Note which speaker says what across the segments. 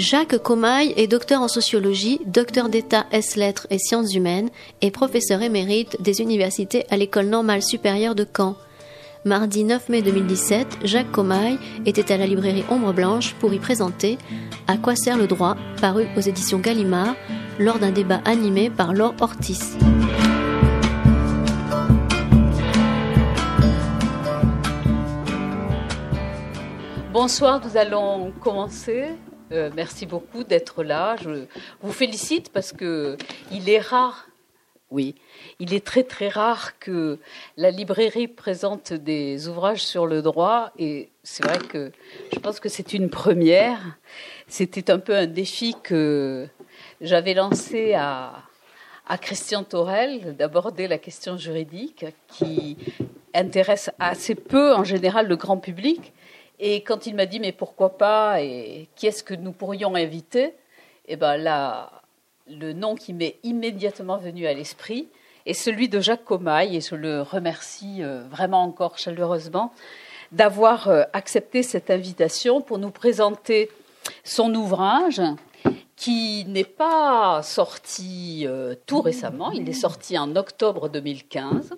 Speaker 1: Jacques Comaille est docteur en sociologie, docteur d'État S-lettres et sciences humaines et professeur émérite des universités à l'École normale supérieure de Caen. Mardi 9 mai 2017, Jacques Comaille était à la librairie Ombre Blanche pour y présenter À quoi sert le droit, paru aux éditions Gallimard, lors d'un débat animé par Laure Ortiz.
Speaker 2: Bonsoir, nous allons commencer euh, merci beaucoup d'être là. Je vous félicite parce que il est rare, oui, il est très très rare que la librairie présente des ouvrages sur le droit et c'est vrai que je pense que c'est une première. C'était un peu un défi que j'avais lancé à, à Christian Torel d'aborder la question juridique qui intéresse assez peu en général le grand public et quand il m'a dit mais pourquoi pas et qui est-ce que nous pourrions inviter, eh ben là, le nom qui m'est immédiatement venu à l'esprit est celui de Jacques Comaille et je le remercie euh, vraiment encore chaleureusement d'avoir euh, accepté cette invitation pour nous présenter son ouvrage qui n'est pas sorti euh, tout récemment, il est sorti en octobre 2015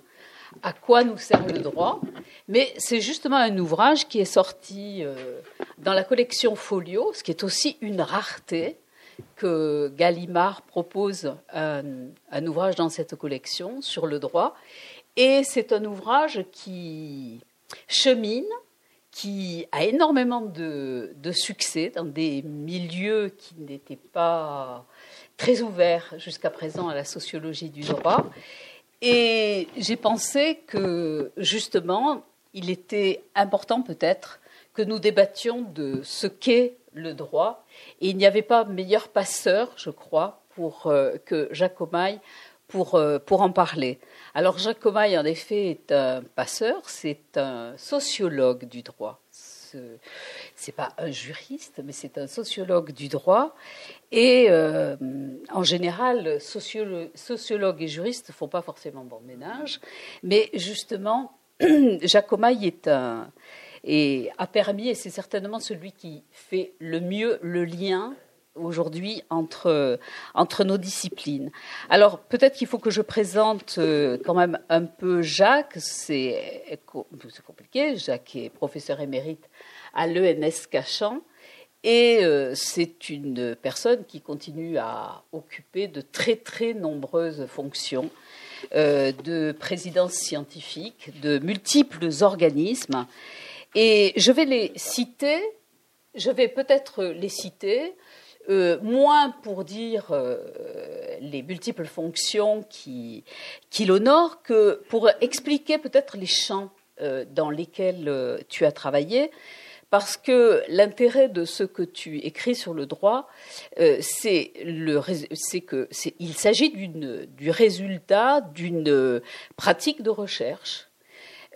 Speaker 2: à quoi nous sert le droit? Mais c'est justement un ouvrage qui est sorti euh, dans la collection Folio, ce qui est aussi une rareté que Gallimard propose un, ouvrage dans cette collection sur le droit. Et c'est un ouvrage qui chemine, qui a énormément de, de succès dans des milieux qui n'étaient pas très ouverts jusqu'à présent à la sociologie du droit et j'ai pensé que justement, il était important peut-être que nous débattions de ce qu'est le droit. Et il n'y avait pas meilleur passeur, je crois, pour, euh, que Jacques Comaille pour, euh, pour en parler. Alors Jacques Comaille, en effet, est un passeur, c'est un sociologue du droit c'est pas un juriste, mais c'est un sociologue du droit. Et euh, en général, sociologues et juristes ne font pas forcément bon ménage. Mais justement, Jacomaï est a permis, et c'est certainement celui qui fait le mieux le lien aujourd'hui entre, entre nos disciplines. Alors peut-être qu'il faut que je présente euh, quand même un peu Jacques. C'est compliqué. Jacques est professeur émérite à l'ENS Cachan. Et euh, c'est une personne qui continue à occuper de très très nombreuses fonctions de présidence scientifique, de multiples organismes. Et je vais les citer, je vais peut-être les citer, euh, moins pour dire les multiples fonctions qui, qui l'honorent que pour expliquer peut-être les champs dans lesquels tu as travaillé parce que l'intérêt de ce que tu écris sur le droit, euh, c'est que il s'agit du résultat d'une pratique de recherche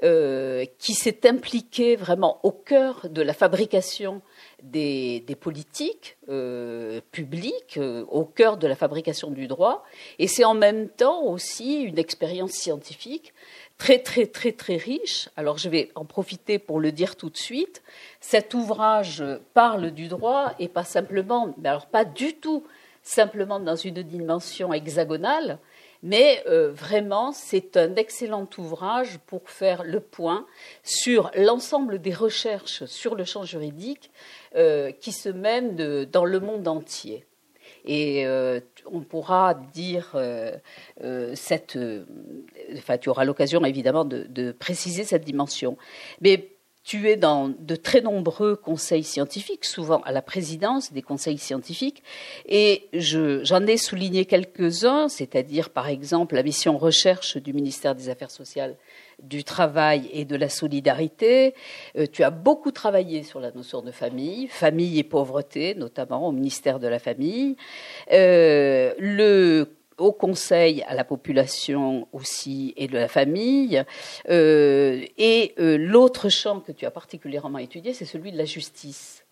Speaker 2: euh, qui s'est impliquée vraiment au cœur de la fabrication des, politiques euh, publiques, au cœur de la fabrication du droit, et c'est en même temps aussi une expérience scientifique très très très très riche. Alors je vais en profiter pour le dire tout de suite. Cet ouvrage parle du droit et pas simplement, mais alors pas du tout simplement dans une dimension hexagonale, mais euh, vraiment c'est un excellent ouvrage pour faire le point sur l'ensemble des recherches sur le champ juridique euh, qui se mènent dans le monde entier. Et euh, on pourra dire euh, euh, cette. enfin, tu auras l'occasion évidemment de, préciser cette dimension. Mais tu es dans de très nombreux conseils scientifiques, souvent à la présidence des conseils scientifiques, et j'en ai souligné quelques-uns, c'est-à-dire par exemple la mission recherche du ministère des Affaires sociales du travail et de la solidarité. Euh, tu as beaucoup travaillé sur la notion de famille, famille et pauvreté, notamment au ministère de la Famille. Euh, au Conseil à la population aussi et de la famille. Euh, et l'autre champ que tu as particulièrement étudié, c'est celui de la justice.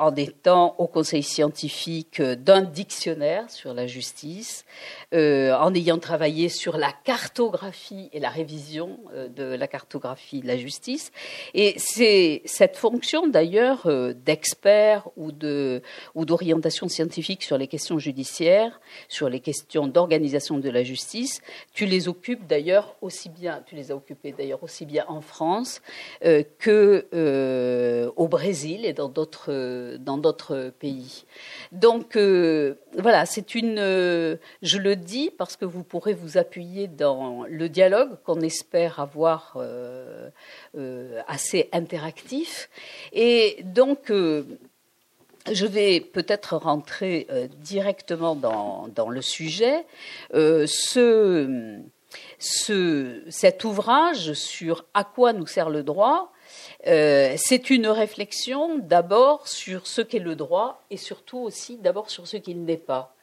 Speaker 2: En étant au conseil scientifique d'un dictionnaire sur la justice, euh, en ayant travaillé sur la cartographie et la révision euh, de la cartographie de la justice. Et c'est cette fonction d'ailleurs euh, d'expert ou de ou d'orientation scientifique sur les questions judiciaires, sur les questions d'organisation de la justice. Tu les occupes d'ailleurs aussi bien, tu les as occupées d'ailleurs aussi bien en France que au Brésil et dans d'autres dans d'autres pays. Donc euh, voilà, c'est une, euh, je le dis parce que vous pourrez vous appuyer dans le dialogue qu'on espère avoir euh, assez interactif. Et donc je vais peut-être rentrer directement dans, dans, le sujet. ce, ce, cet ouvrage sur à quoi nous sert le droit euh, c'est une réflexion d'abord sur ce qu'est le droit et surtout aussi d'abord sur ce qu'il n'est pas.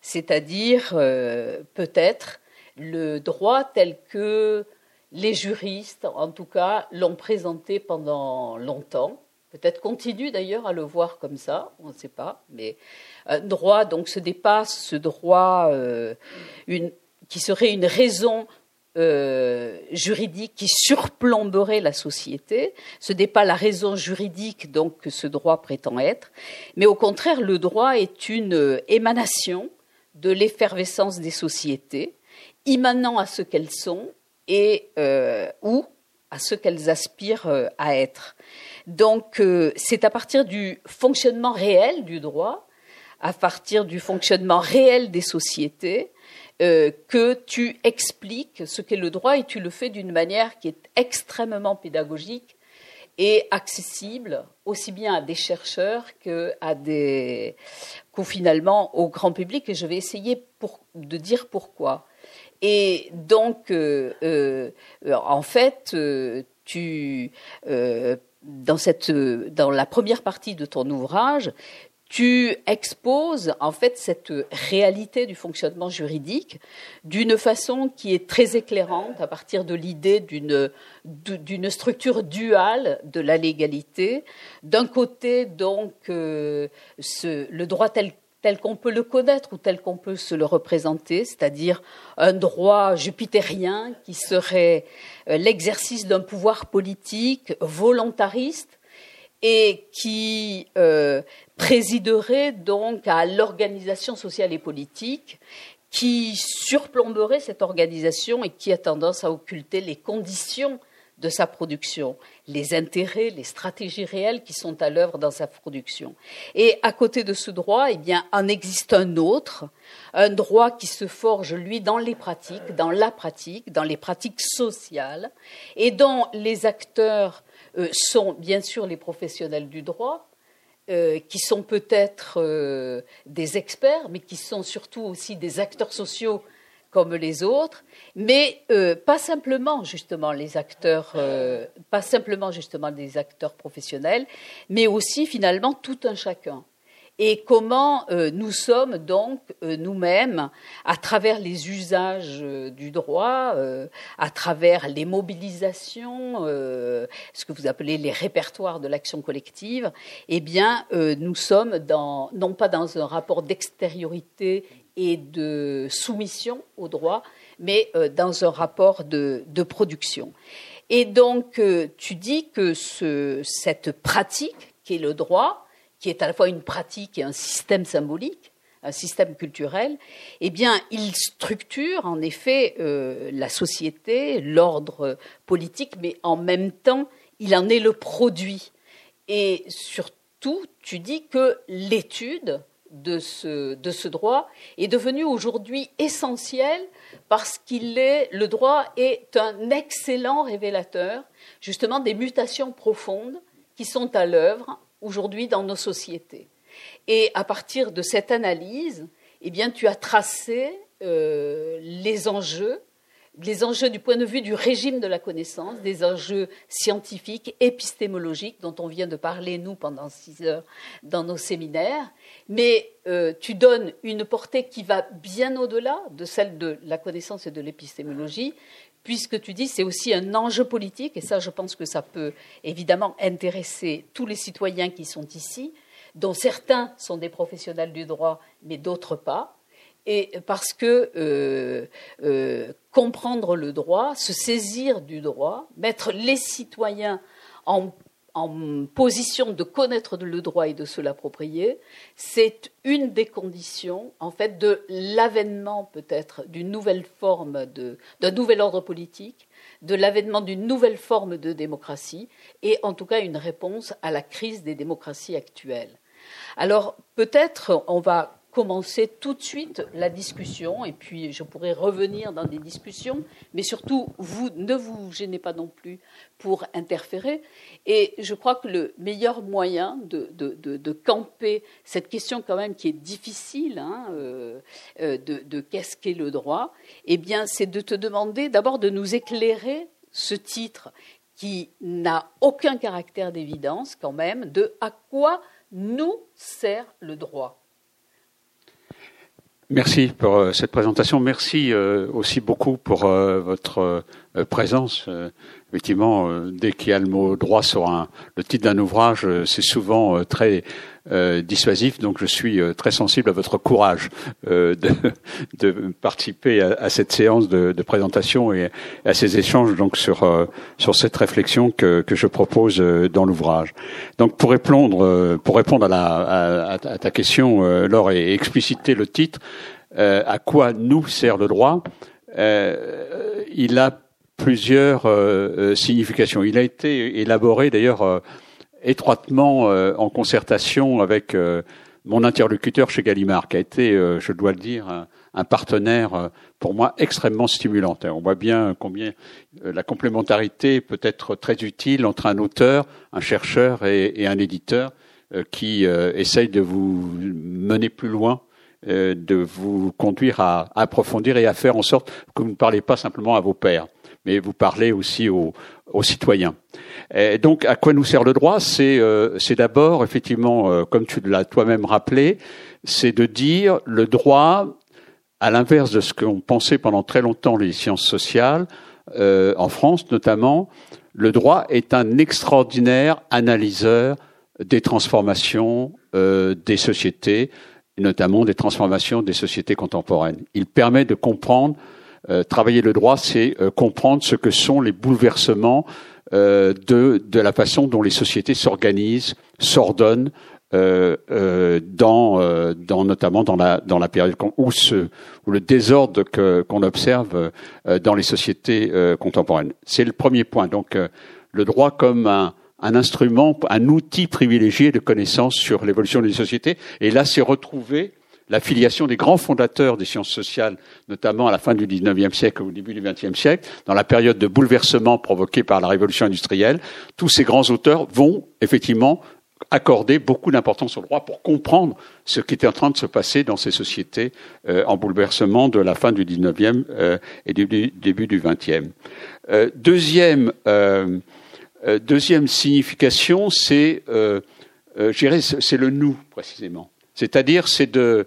Speaker 2: C'est-à-dire euh, peut-être le droit tel que les juristes, en tout cas, l'ont présenté pendant longtemps. Peut-être continuent d'ailleurs à le voir comme ça, on ne sait pas. Mais un droit donc se dépasse, ce droit euh, qui serait une raison euh, juridique qui surplomberait la société. Ce n'est pas la raison juridique donc que ce droit prétend être, mais au contraire, le droit est une euh, émanation de l'effervescence des sociétés, émanant à ce qu'elles sont et euh, ou à ce qu'elles aspirent à être. Donc, c'est à partir du fonctionnement réel du droit, à partir du fonctionnement réel des sociétés, euh, que tu expliques ce qu'est le droit et tu le fais d'une manière qui est extrêmement pédagogique et accessible aussi bien à des chercheurs que des finalement au grand public et je vais essayer de dire pourquoi. Et donc euh, euh, en fait tu dans cette dans la première partie de ton ouvrage, tu exposes en fait cette réalité du fonctionnement juridique d'une façon qui est très éclairante à partir de l'idée d'une structure duale de la légalité. D'un côté, donc, euh, le droit tel tel qu'on peut le connaître ou tel qu'on peut se le représenter, c'est-à-dire un droit jupitérien qui serait euh, l'exercice d'un pouvoir politique volontariste et qui euh, présiderait donc à l'organisation sociale et politique qui surplomberait cette organisation et qui a tendance à occulter les conditions de sa production, les intérêts, les stratégies réelles qui sont à l'œuvre dans sa production. Et à côté de ce droit, eh bien, en existe un autre, un droit qui se forge, lui, dans les pratiques, dans la pratique, dans les pratiques sociales, et dont les acteurs sont bien sûr les professionnels du droit, euh, qui sont peut-être euh, des experts, mais qui sont surtout aussi des acteurs sociaux comme les autres, mais euh, pas simplement justement les acteurs, pas simplement justement des acteurs professionnels, mais aussi finalement tout un chacun et comment euh, nous sommes donc euh, nous-mêmes, à travers les usages euh, du droit, à travers les mobilisations, ce que vous appelez les répertoires de l'action collective, eh bien, nous sommes dans, non pas dans un rapport d'extériorité et de soumission au droit, mais dans un rapport de, de production. Et donc, tu dis que ce, cette pratique, qui est le droit, qui est à la fois une pratique et un système symbolique, un système culturel, eh bien, il structure en effet euh, la société, l'ordre politique, mais en même temps, il en est le produit. Et surtout, tu dis que l'étude de ce, de ce droit est devenue aujourd'hui essentielle parce qu'il est, le droit est un excellent révélateur justement des mutations profondes qui sont à l'œuvre aujourd'hui dans nos sociétés. Et à partir de cette analyse, eh bien, tu as tracé euh, les enjeux, les enjeux du point de vue du régime de la connaissance, des enjeux scientifiques, épistémologiques, dont on vient de parler, nous, pendant six heures dans nos séminaires, mais euh, tu donnes une portée qui va bien au-delà de celle de la connaissance et de l'épistémologie, puisque tu dis c'est aussi un enjeu politique, et ça je pense que ça peut évidemment intéresser tous les citoyens qui sont ici, dont certains sont des professionnels du droit, mais d'autres pas. Et parce que euh, euh, comprendre le droit, se saisir du droit, mettre les citoyens en en position de connaître le droit et de se l'approprier, c'est une des conditions, en fait, de l'avènement peut-être d'une nouvelle forme d'un nouvel ordre politique, de l'avènement d'une nouvelle forme de démocratie, et en tout cas une réponse à la crise des démocraties actuelles. Alors peut-être on va commencer tout de suite la discussion et puis je pourrais revenir dans des discussions, mais surtout, vous ne vous gênez pas non plus pour interférer. Et je crois que le meilleur moyen de, camper cette question quand même qui est difficile hein, euh, euh, de, qu'est-ce qu'est le droit, eh bien, c'est de te demander d'abord de nous éclairer ce titre qui n'a aucun caractère d'évidence quand même de à quoi nous sert le droit.
Speaker 3: Merci pour euh, cette présentation. Merci euh, aussi beaucoup pour euh, votre présence. Effectivement, dès qu'il y a le mot droit sur un, le titre d'un ouvrage, c'est souvent très euh, dissuasif. Donc je suis euh, très sensible à votre courage euh, de, de, participer à, à, cette séance de, de, présentation et à ces échanges donc sur sur cette réflexion que, que je propose dans l'ouvrage. Donc pour répondre pour répondre à, la, à, à ta question, Laure, et expliciter le titre, à quoi nous sert le droit? Il a plusieurs significations. Il a été élaboré d'ailleurs étroitement euh, en concertation avec euh, mon interlocuteur chez Gallimard, qui a été, euh, je dois le dire, un, partenaire pour moi extrêmement stimulant. On voit bien combien la complémentarité peut être très utile entre un auteur, un chercheur et, et un éditeur qui essaye de vous mener plus loin de vous conduire à approfondir et à faire en sorte que vous ne parlez pas simplement à vos pairs, mais vous parlez aussi aux, citoyens. Donc, à quoi nous sert le droit? C'est euh, d'abord, effectivement, euh, comme tu l'as toi-même rappelé, c'est de dire le droit, à l'inverse de ce qu'ont pensé pendant très longtemps les sciences sociales, euh, en France notamment, le droit est un extraordinaire analyseur des transformations des sociétés, notamment des transformations des sociétés contemporaines. Il permet de comprendre euh, travailler le droit, c'est euh, comprendre ce que sont les bouleversements euh, de, de la façon dont les sociétés s'organisent, s'ordonnent, dans, dans, notamment dans la, dans la période où, ce, où le désordre qu'on observe dans les sociétés contemporaines. C'est le premier point. Donc, le droit comme un, un instrument, un outil privilégié de connaissance sur l'évolution des sociétés. Et là, c'est retrouvé la filiation des grands fondateurs des sciences sociales, notamment à la fin du XIXe siècle ou au début du XXe siècle, dans la période de bouleversement provoquée par la révolution industrielle, tous ces grands auteurs vont effectivement accorder beaucoup d'importance au droit pour comprendre ce qui était en train de se passer dans ces sociétés euh, en bouleversement de la fin du XIXe euh, et du début du XXe. Euh, deuxième, deuxième signification, c'est, c'est le nous précisément. C'est-à-dire, c'est de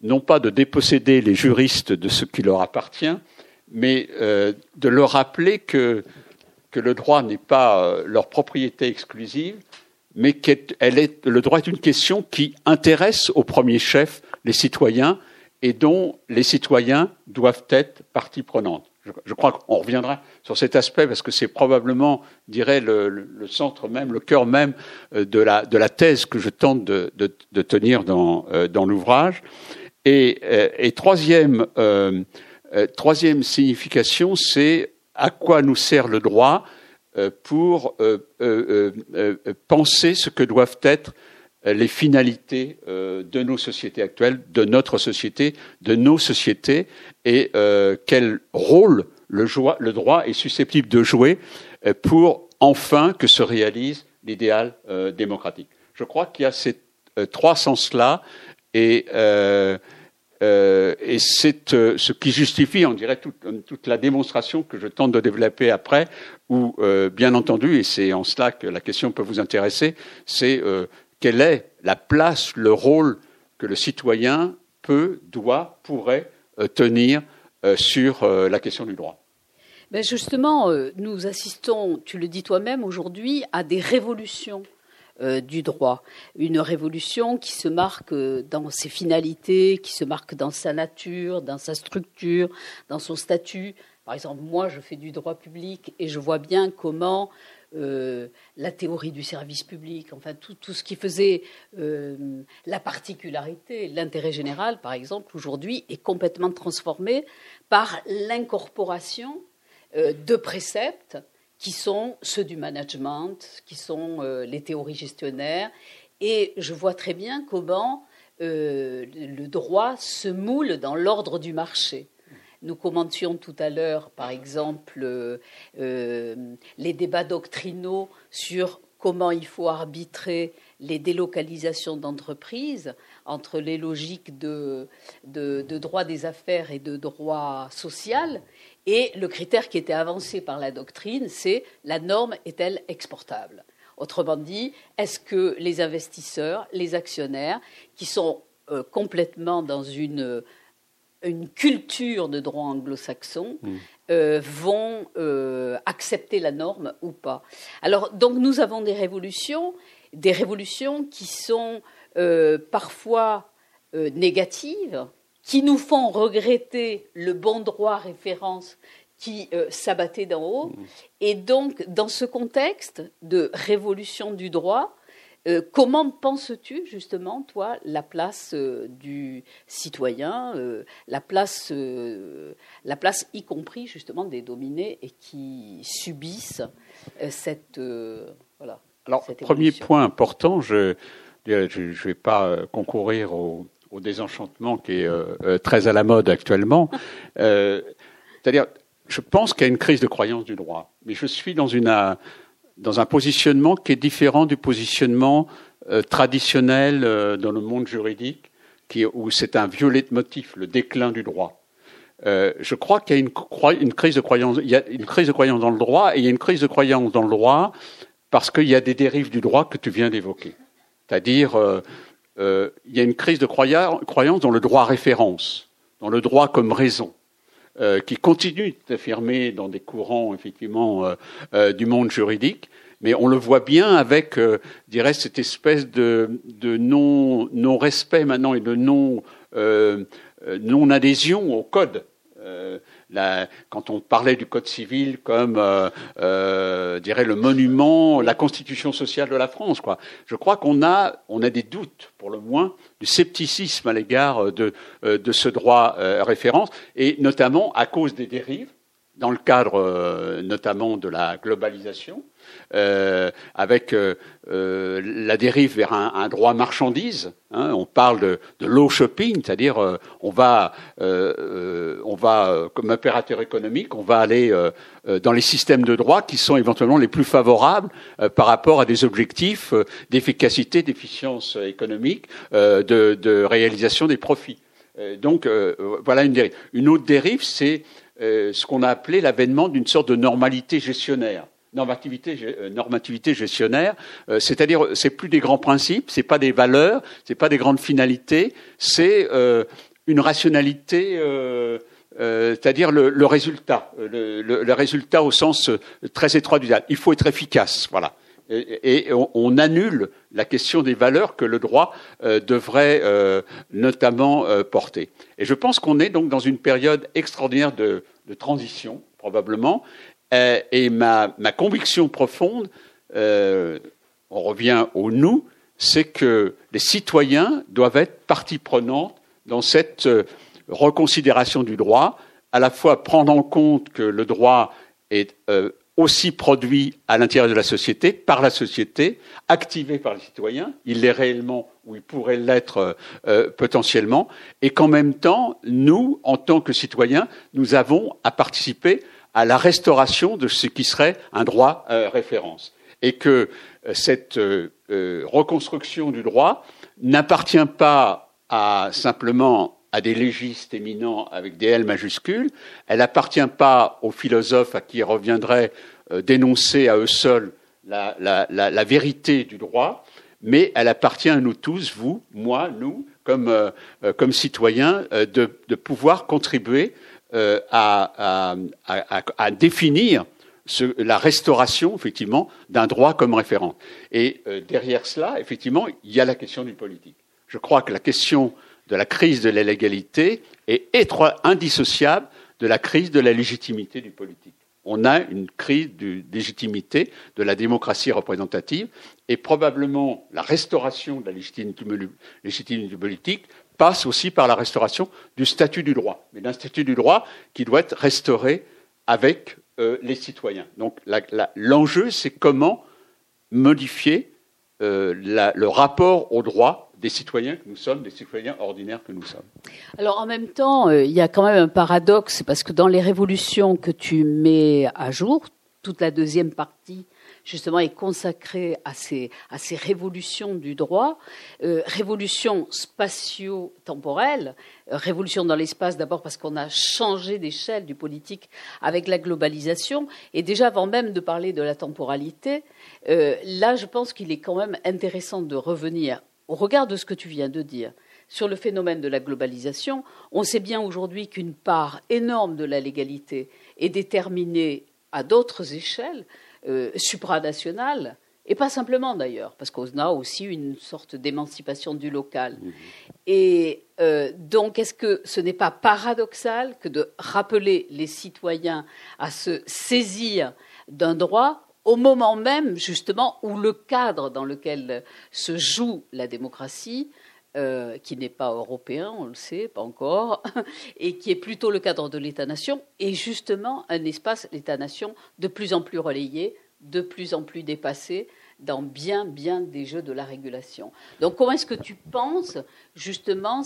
Speaker 3: non pas de déposséder les juristes de ce qui leur appartient, mais euh, de leur rappeler que, le droit n'est pas euh, leur propriété exclusive, mais que est, le droit est une question qui intéresse au premier chef les citoyens et dont les citoyens doivent être partie prenante. Je, crois qu'on reviendra sur cet aspect parce que c'est probablement, dirais, le, centre même, le cœur même euh, de la, thèse que je tente de, tenir dans, euh, dans l'ouvrage. Et, euh, troisième signification, c'est à quoi nous sert le droit pour penser ce que doivent être les finalités de nos sociétés actuelles, de notre société, de nos sociétés, et euh, quel rôle le, droit est susceptible de jouer euh, pour enfin que se réalise l'idéal euh, démocratique. Je crois qu'il y a ces trois sens-là et, et c'est ce qui justifie, on dirait, toute, toute, la démonstration que je tente de développer après, où, bien entendu, et c'est en cela que la question peut vous intéresser, c'est quelle est la place, le rôle que le citoyen peut, doit, pourrait euh, tenir euh, sur euh, la question du droit?
Speaker 2: Ben justement, nous assistons, tu le dis toi-même aujourd'hui, à des révolutions du droit. Une révolution qui se marque dans ses finalités, qui se marque dans sa nature, dans sa structure, dans son statut. Par exemple, moi, je fais du droit public et je vois bien comment euh, la théorie du service public, enfin tout, ce qui faisait euh, la particularité, l'intérêt général, par exemple, aujourd'hui est complètement transformé par l'incorporation euh, de préceptes qui sont ceux du management, qui sont les théories gestionnaires. Et je vois très bien comment le droit se moule dans l'ordre du marché. Nous commentions tout à l'heure, par exemple, euh, euh, les débats doctrinaux sur comment il faut arbitrer les délocalisations d'entreprises entre les logiques de, droit des affaires et de droit social. Et le critère qui était avancé par la doctrine, c'est la norme est-elle exportable? Autrement dit, est-ce que les investisseurs, les actionnaires, qui sont euh, complètement dans une une culture de droit anglo-saxon mm. euh, vont euh, accepter la norme ou pas. Alors, donc, nous avons des révolutions, des révolutions qui sont euh, parfois négatives, qui nous font regretter le bon droit référence qui s'abattait d'en haut. Mm. Et donc, dans ce contexte de révolution du droit, euh, comment penses-tu justement, toi, la place euh, du citoyen, euh, la place, la place y compris justement des dominés et qui subissent cette
Speaker 3: voilà. Alors, premier point important, je ne vais pas concourir au, au, désenchantement qui est très à la mode actuellement. C'est-à-dire, je pense qu'il y a une crise de croyance du droit, mais je suis dans une dans un positionnement qui est différent du positionnement euh, traditionnel euh, dans le monde juridique, où c'est un violet motif, le déclin du droit. Euh, je crois qu'il y a une, crise de croyance. Y a une crise de croyance dans le droit, et il y a une crise de croyance dans le droit parce qu'il y a des dérives du droit que tu viens d'évoquer. C'est-à-dire, il y a une crise de croyance dans le droit référence, dans le droit comme raison. Euh, qui continue d'affirmer dans des courants effectivement euh, euh, du monde juridique, mais on le voit bien avec, je dirais, cette espèce de, de non, non respect maintenant et de non non adhésion au code quand on parlait du Code civil comme, euh, euh, dirais, le monument, la constitution sociale de la France, quoi. Je crois qu'on a, on a des doutes, pour le moins, du scepticisme à l'égard de, euh, de ce droit euh, référence, et notamment à cause des dérives, dans le cadre notamment de la globalisation, euh, avec euh, euh, la dérive vers un, un droit marchandise. Hein, on parle de, de low shopping, c'est-à-dire on va, on va comme opérateur économique, on va aller dans les systèmes de droit qui sont éventuellement les plus favorables par rapport à des objectifs d'efficacité, d'efficience économique, de, de, réalisation des profits. donc voilà une dérive. Une autre dérive, c'est ce qu'on a appelé l'avènement d'une sorte de normalité gestionnaire normativité, euh, normativité gestionnaire, euh, c'est-à-dire c'est plus des grands principes, c'est pas des valeurs, c'est pas des grandes finalités, c'est euh, une rationalité, c'est-à-dire le, résultat, le, résultat au sens très étroit du terme. Il faut être efficace, voilà. Et, on, annule la question des valeurs que le droit devrait notamment porter. Et je pense qu'on est donc dans une période extraordinaire de, de transition, probablement, euh, et ma, conviction profonde, euh, on revient au nous, c'est que les citoyens doivent être partie prenante dans cette euh, reconsidération du droit, à la fois prendre en compte que le droit est aussi produit à l'intérieur de la société, par la société, activé par les citoyens, il l'est réellement ou il pourrait l'être potentiellement, et qu'en même temps, nous, en tant que citoyens, nous avons à participer à la restauration de ce qui serait un droit euh, référence. Et que euh, cette euh, reconstruction du droit n'appartient pas simplement à des légistes éminents avec des L majuscules, elle n'appartient pas aux philosophes à qui reviendrait d'énoncer à eux seuls la, vérité du droit, mais elle appartient à nous tous, vous, moi, nous, comme, citoyens, de pouvoir contribuer euh, à, définir la restauration, effectivement, d'un droit comme référent. Et derrière cela, effectivement, il y a la question du politique. Je crois que la question de la crise de la légalité est indissociable de la crise de la légitimité du politique. On a une crise de légitimité de la démocratie représentative et probablement la restauration de la légitimité du politique passe aussi par la restauration du statut du droit, mais d'un statut du droit qui doit être restauré avec euh, les citoyens. Donc l'enjeu, c'est comment modifier euh, le rapport au droit des citoyens que nous sommes, des citoyens ordinaires que nous sommes.
Speaker 2: Alors en même temps, euh, il y a quand même un paradoxe, parce que dans les révolutions que tu mets à jour, toute la deuxième partie justement est consacrée à ces, révolutions du droit, euh, révolutions spatio-temporelles, euh, révolution dans l'espace d'abord parce qu'on a changé d'échelle du politique avec la globalisation, et déjà avant même de parler de la temporalité, là je pense qu'il est quand même intéressant de revenir au regard de ce que tu viens de dire sur le phénomène de la globalisation, on sait bien aujourd'hui qu'une part énorme de la légalité est déterminée à d'autres échelles euh, supranationales, et pas simplement d'ailleurs, parce qu'on a aussi une sorte d'émancipation du local. Mmh. Et euh, donc, est-ce que ce n'est pas paradoxal que de rappeler les citoyens à se saisir d'un droit au moment même, justement, où le cadre dans lequel se joue la démocratie, euh, qui n'est pas européen, on le sait, pas encore, et qui est plutôt le cadre de l'État-nation, est justement un espace, l'État-nation, de plus en plus relayé, de plus en plus dépassé, dans bien, bien des jeux de la régulation. Donc comment est-ce que tu penses justement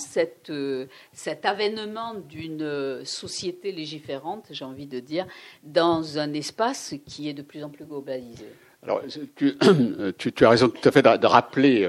Speaker 2: euh, cet avènement d'une société légiférante, j'ai envie de dire, dans un espace qui est de plus en plus globalisé?
Speaker 3: Alors, tu, tu, as raison tout à fait de, rappeler.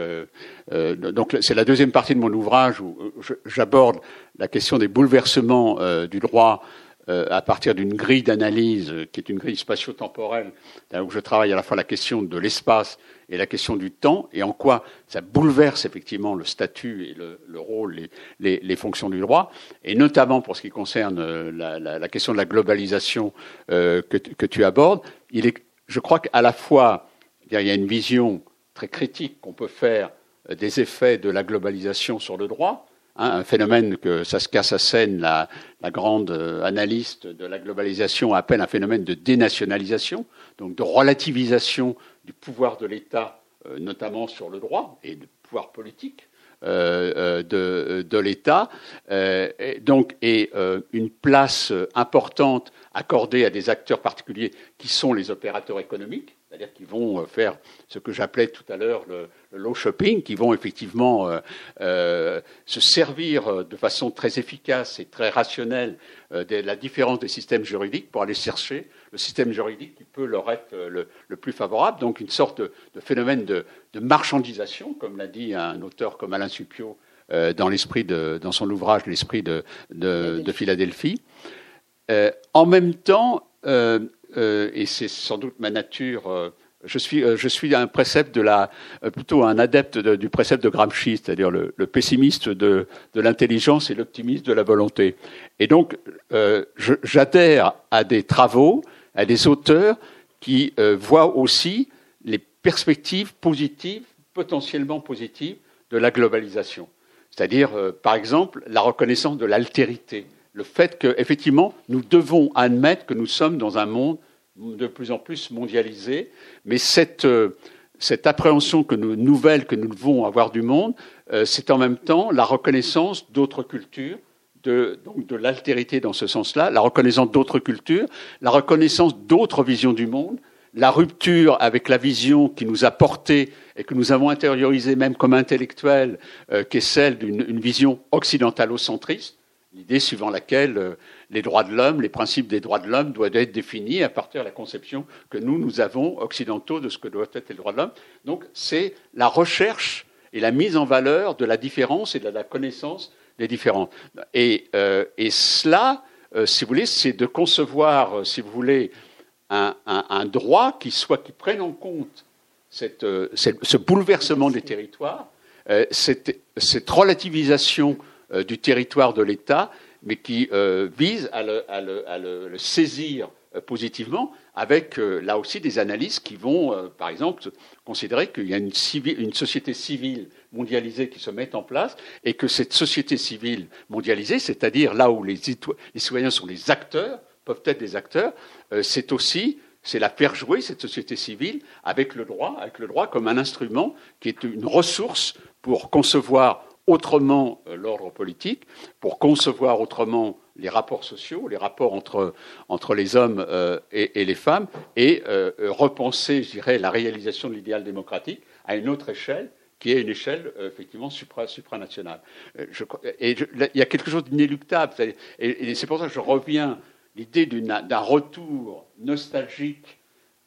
Speaker 3: Euh, donc, c'est la deuxième partie de mon ouvrage où j'aborde la question des bouleversements du droit euh, à partir d'une grille d'analyse euh, qui est une grille spatio-temporelle, où je travaille à la fois la question de l'espace et la question du temps, et en quoi ça bouleverse effectivement le statut et le, le rôle, les, les, les, fonctions du droit, et notamment pour ce qui concerne euh, la, la, la question de la globalisation euh, que, que, tu abordes, il est, je crois qu'à la fois, il y a une vision très critique qu'on peut faire des effets de la globalisation sur le droit, Hein, un phénomène que Saskia Sassen, la, la grande euh, analyste de la globalisation, appelle un phénomène de dénationalisation, donc de relativisation du pouvoir de l'État, euh, notamment sur le droit et du pouvoir politique. Euh, de, de l'État, donc et une place importante accordée à des acteurs particuliers qui sont les opérateurs économiques, c'est-à-dire qu'ils vont euh, faire ce que j'appelais tout à l'heure le, low shopping, qui vont effectivement euh, euh, se servir de façon très efficace et très rationnelle de la différence des systèmes juridiques pour aller chercher le système juridique qui peut leur être le, plus favorable. Donc une sorte de, phénomène de, marchandisation, comme l'a dit un auteur comme Alain Suppiot dans, l'esprit de, dans son ouvrage L'esprit de, de, Philadelphie. en même temps, et c'est sans doute ma nature. Euh, je suis, euh, je suis un précepte de la, plutôt un adepte du précepte de Gramsci, c'est-à-dire le, pessimiste de, de l'intelligence et l'optimiste de la volonté. Et donc, j'adhère à des travaux, à des auteurs qui voient aussi les perspectives positives, potentiellement positives, de la globalisation. C'est-à-dire, par exemple, la reconnaissance de l'altérité, le fait qu'effectivement, nous devons admettre que nous sommes dans un monde de plus en plus mondialisé, mais cette, euh, cette appréhension que nous, nouvelle que nous devons avoir du monde, euh, c'est en même temps la reconnaissance d'autres cultures, de, donc de l'altérité dans ce sens-là, la reconnaissance d'autres cultures, la reconnaissance d'autres visions du monde, la rupture avec la vision qui nous a porté et que nous avons intériorisée même comme intellectuels, euh, qui est celle d'une vision occidentalocentriste, l'idée suivant laquelle euh, les droits de l'homme, les principes des droits de l'homme doivent être définis à partir de la conception que nous, nous avons occidentaux de ce que doivent être les droits de l'homme. Donc c'est la recherche et la mise en valeur de la différence et de la connaissance des différences. Et, euh, et cela, euh, si vous voulez, c'est de concevoir, si vous voulez, un, droit qui soit qui prenne en compte cette, ce bouleversement des territoires, cette, relativisation du territoire de l'État, mais qui euh, vise à le, saisir positivement, avec là aussi des analyses qui vont, par exemple, considérer qu'il y a une, une, société civile mondialisée qui se met en place et que cette société civile mondialisée, c'est-à-dire là où les, les citoyens sont les acteurs, peuvent être des acteurs, c'est aussi c'est la faire jouer, cette société civile, avec le droit, avec le droit comme un instrument qui est une ressource pour concevoir autrement euh, l'ordre politique, pour concevoir autrement les rapports sociaux, les rapports entre, entre les hommes euh, et, les femmes, et euh, repenser, je dirais, la réalisation de l'idéal démocratique à une autre échelle, qui est une échelle effectivement supra, supranationale. et il y a quelque chose d'inéluctable, et c'est pour ça que je reviens l'idée d'un retour nostalgique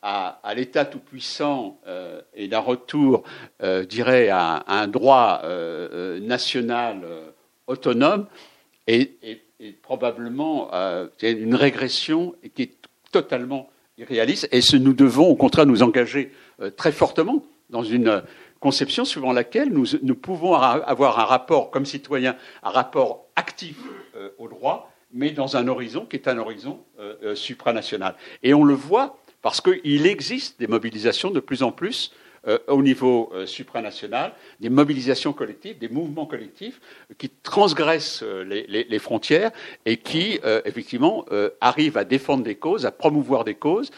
Speaker 3: à, l'état tout-puissant euh, et d'un retour, euh, dirais, à, un droit euh, national autonome est, probablement une régression qui est totalement irréaliste. Et ce, nous devons au contraire nous engager très fortement dans une conception suivant laquelle nous, nous, pouvons avoir un rapport comme citoyen, un rapport actif au droit, mais dans un horizon qui est un horizon euh, euh, supranational. Et on le voit parce qu'il existe des mobilisations de plus en plus euh, au niveau supranational, des mobilisations collectives, des mouvements collectifs qui transgressent les, frontières et qui, effectivement, arrivent à défendre des causes, à promouvoir des causes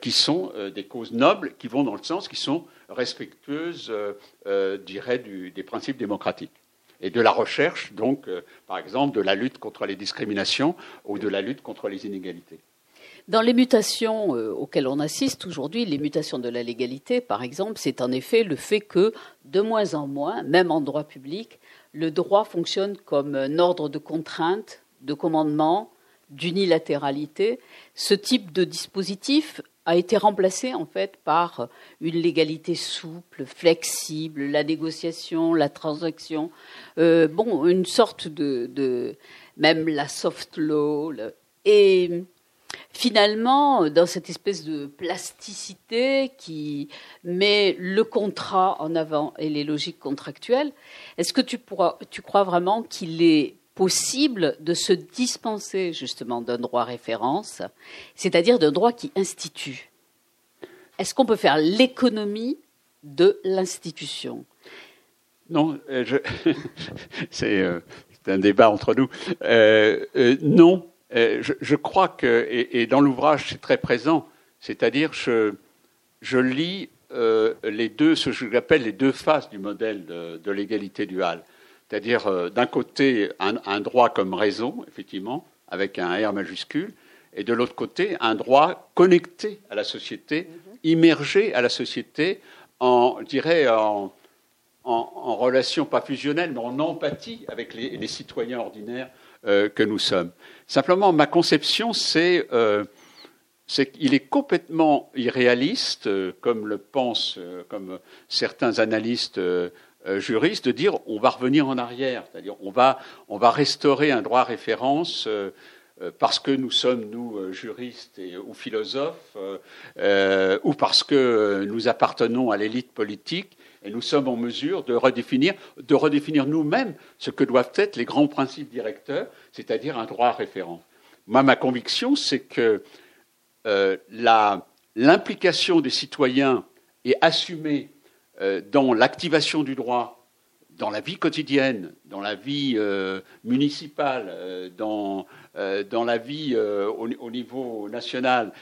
Speaker 3: qui sont des causes nobles, qui vont dans le sens, qui sont respectueuses, dirais, des principes démocratiques et de la recherche, donc, euh, par exemple, de la lutte contre les discriminations ou de la lutte contre les inégalités.
Speaker 2: Dans les mutations euh, auxquelles on assiste aujourd'hui, les mutations de la légalité, par exemple, c'est en effet le fait que, de moins en moins, même en droit public, le droit fonctionne comme un ordre de contrainte, de commandement, d'unilatéralité. Ce type de dispositif a été remplacé en fait par une légalité souple, flexible, la négociation, la transaction, euh, bon, une sorte de, même la soft law. et finalement, dans cette espèce de plasticité qui met le contrat en avant et les logiques contractuelles, est-ce que tu, crois vraiment qu'il est possible de se dispenser justement d'un droit référence, c'est-à-dire d'un droit qui institue? Est-ce qu'on peut faire l'économie de l'institution?
Speaker 3: Non, euh, euh, c'est un débat entre nous. Euh, non, je, crois que, et, dans l'ouvrage c'est très présent, c'est-à-dire je, je lis les deux, ce que j'appelle les deux faces du modèle de, de l'égalité duale c'est-à-dire euh, d'un côté un, droit comme raison, effectivement, avec un R majuscule, et de l'autre côté un droit connecté à la société, immergé à la société, en, je dirais, en, relation pas fusionnelle, mais en empathie avec les, citoyens ordinaires euh, que nous sommes. Simplement, ma conception, c'est euh, qu'il est complètement irréaliste, comme le pensent, comme certains analystes euh, juriste de dire on va revenir en arrière, c'est-à-dire on va, on va restaurer un droit référence euh, euh, parce que nous sommes, nous, juristes ou philosophes, ou parce que nous appartenons à l'élite politique, et nous sommes en mesure de redéfinir, de redéfinir nous-mêmes ce que doivent être les grands principes directeurs, c'est-à-dire un droit référence. Moi, ma conviction, c'est que l'implication des citoyens est assumée euh, dans l'activation du droit, dans la vie quotidienne, dans la vie euh, municipale, euh, dans, dans, la vie au, niveau national,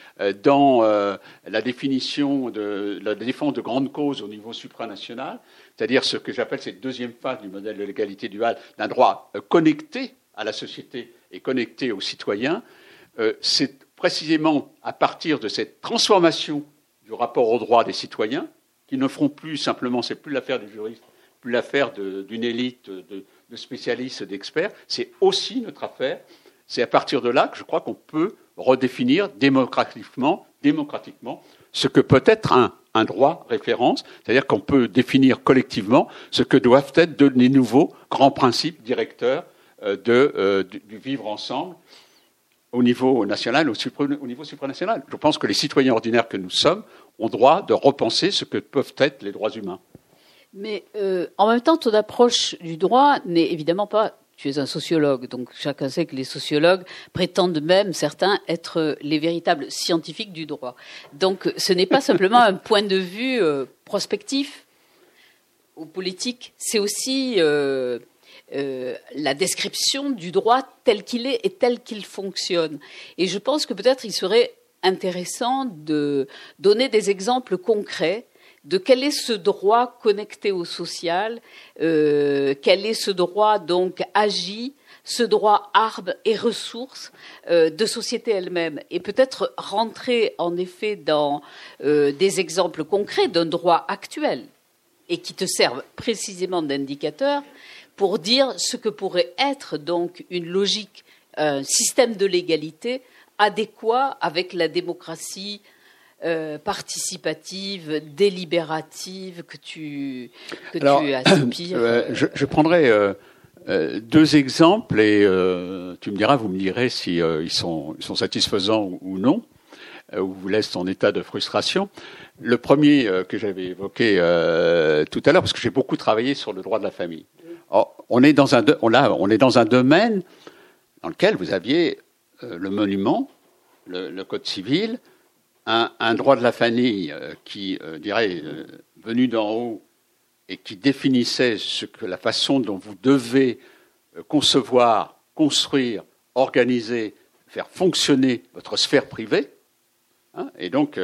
Speaker 3: dans la définition de la défense de grandes causes au niveau supranational, c'est-à-dire ce que j'appelle cette deuxième phase du modèle de l'égalité duale, d'un droit connecté à la société et connecté aux citoyens, c'est précisément à partir de cette transformation du rapport au droit des citoyens qui ne feront plus simplement, c'est plus l'affaire des juristes, plus l'affaire d'une élite de, spécialistes, d'experts, c'est aussi notre affaire. C'est à partir de là que je crois qu'on peut redéfinir démocratiquement, ce que peut être un, droit référence, c'est-à-dire qu'on peut définir collectivement ce que doivent être les nouveaux grands principes directeurs euh, de, euh, du, vivre ensemble au niveau national, au, au niveau supranational. Je pense que les citoyens ordinaires que nous sommes ont droit de repenser ce que peuvent être les droits humains.
Speaker 2: Mais euh, en même temps, ton approche du droit n'est évidemment pas tu es un sociologue, donc chacun sait que les sociologues prétendent même, certains, être les véritables scientifiques du droit. Donc ce n'est pas simplement un point de vue euh, prospectif ou politique, c'est aussi euh, euh, la description du droit tel qu'il est et tel qu'il fonctionne. Et je pense que peut-être il serait intéressant de donner des exemples concrets de quel est ce droit connecté au social, euh, quel est ce droit donc agi, ce droit arbre et ressources euh, de société elle-même, et peut-être rentrer en effet dans euh, des exemples concrets d'un droit actuel et qui te servent précisément d'indicateur pour dire ce que pourrait être donc une logique, un système de l'égalité adéquat avec la démocratie euh, participative, délibérative que tu, que tu aspires
Speaker 3: euh, je, je, prendrai euh, deux exemples et tu me diras, vous me direz si ils, sont, ils, sont, satisfaisants ou non, ou vous laissent en état de frustration. Le premier que j'avais évoqué tout à l'heure, parce que j'ai beaucoup travaillé sur le droit de la famille. on, est dans un, on, a, on est dans un domaine dans lequel vous aviez le monument, le, le code civil, un, droit de la famille euh, qui, euh, dirait, euh, venu d'en haut et qui définissait ce que la façon dont vous devez concevoir, construire, organiser, faire fonctionner votre sphère privée. Hein, et donc,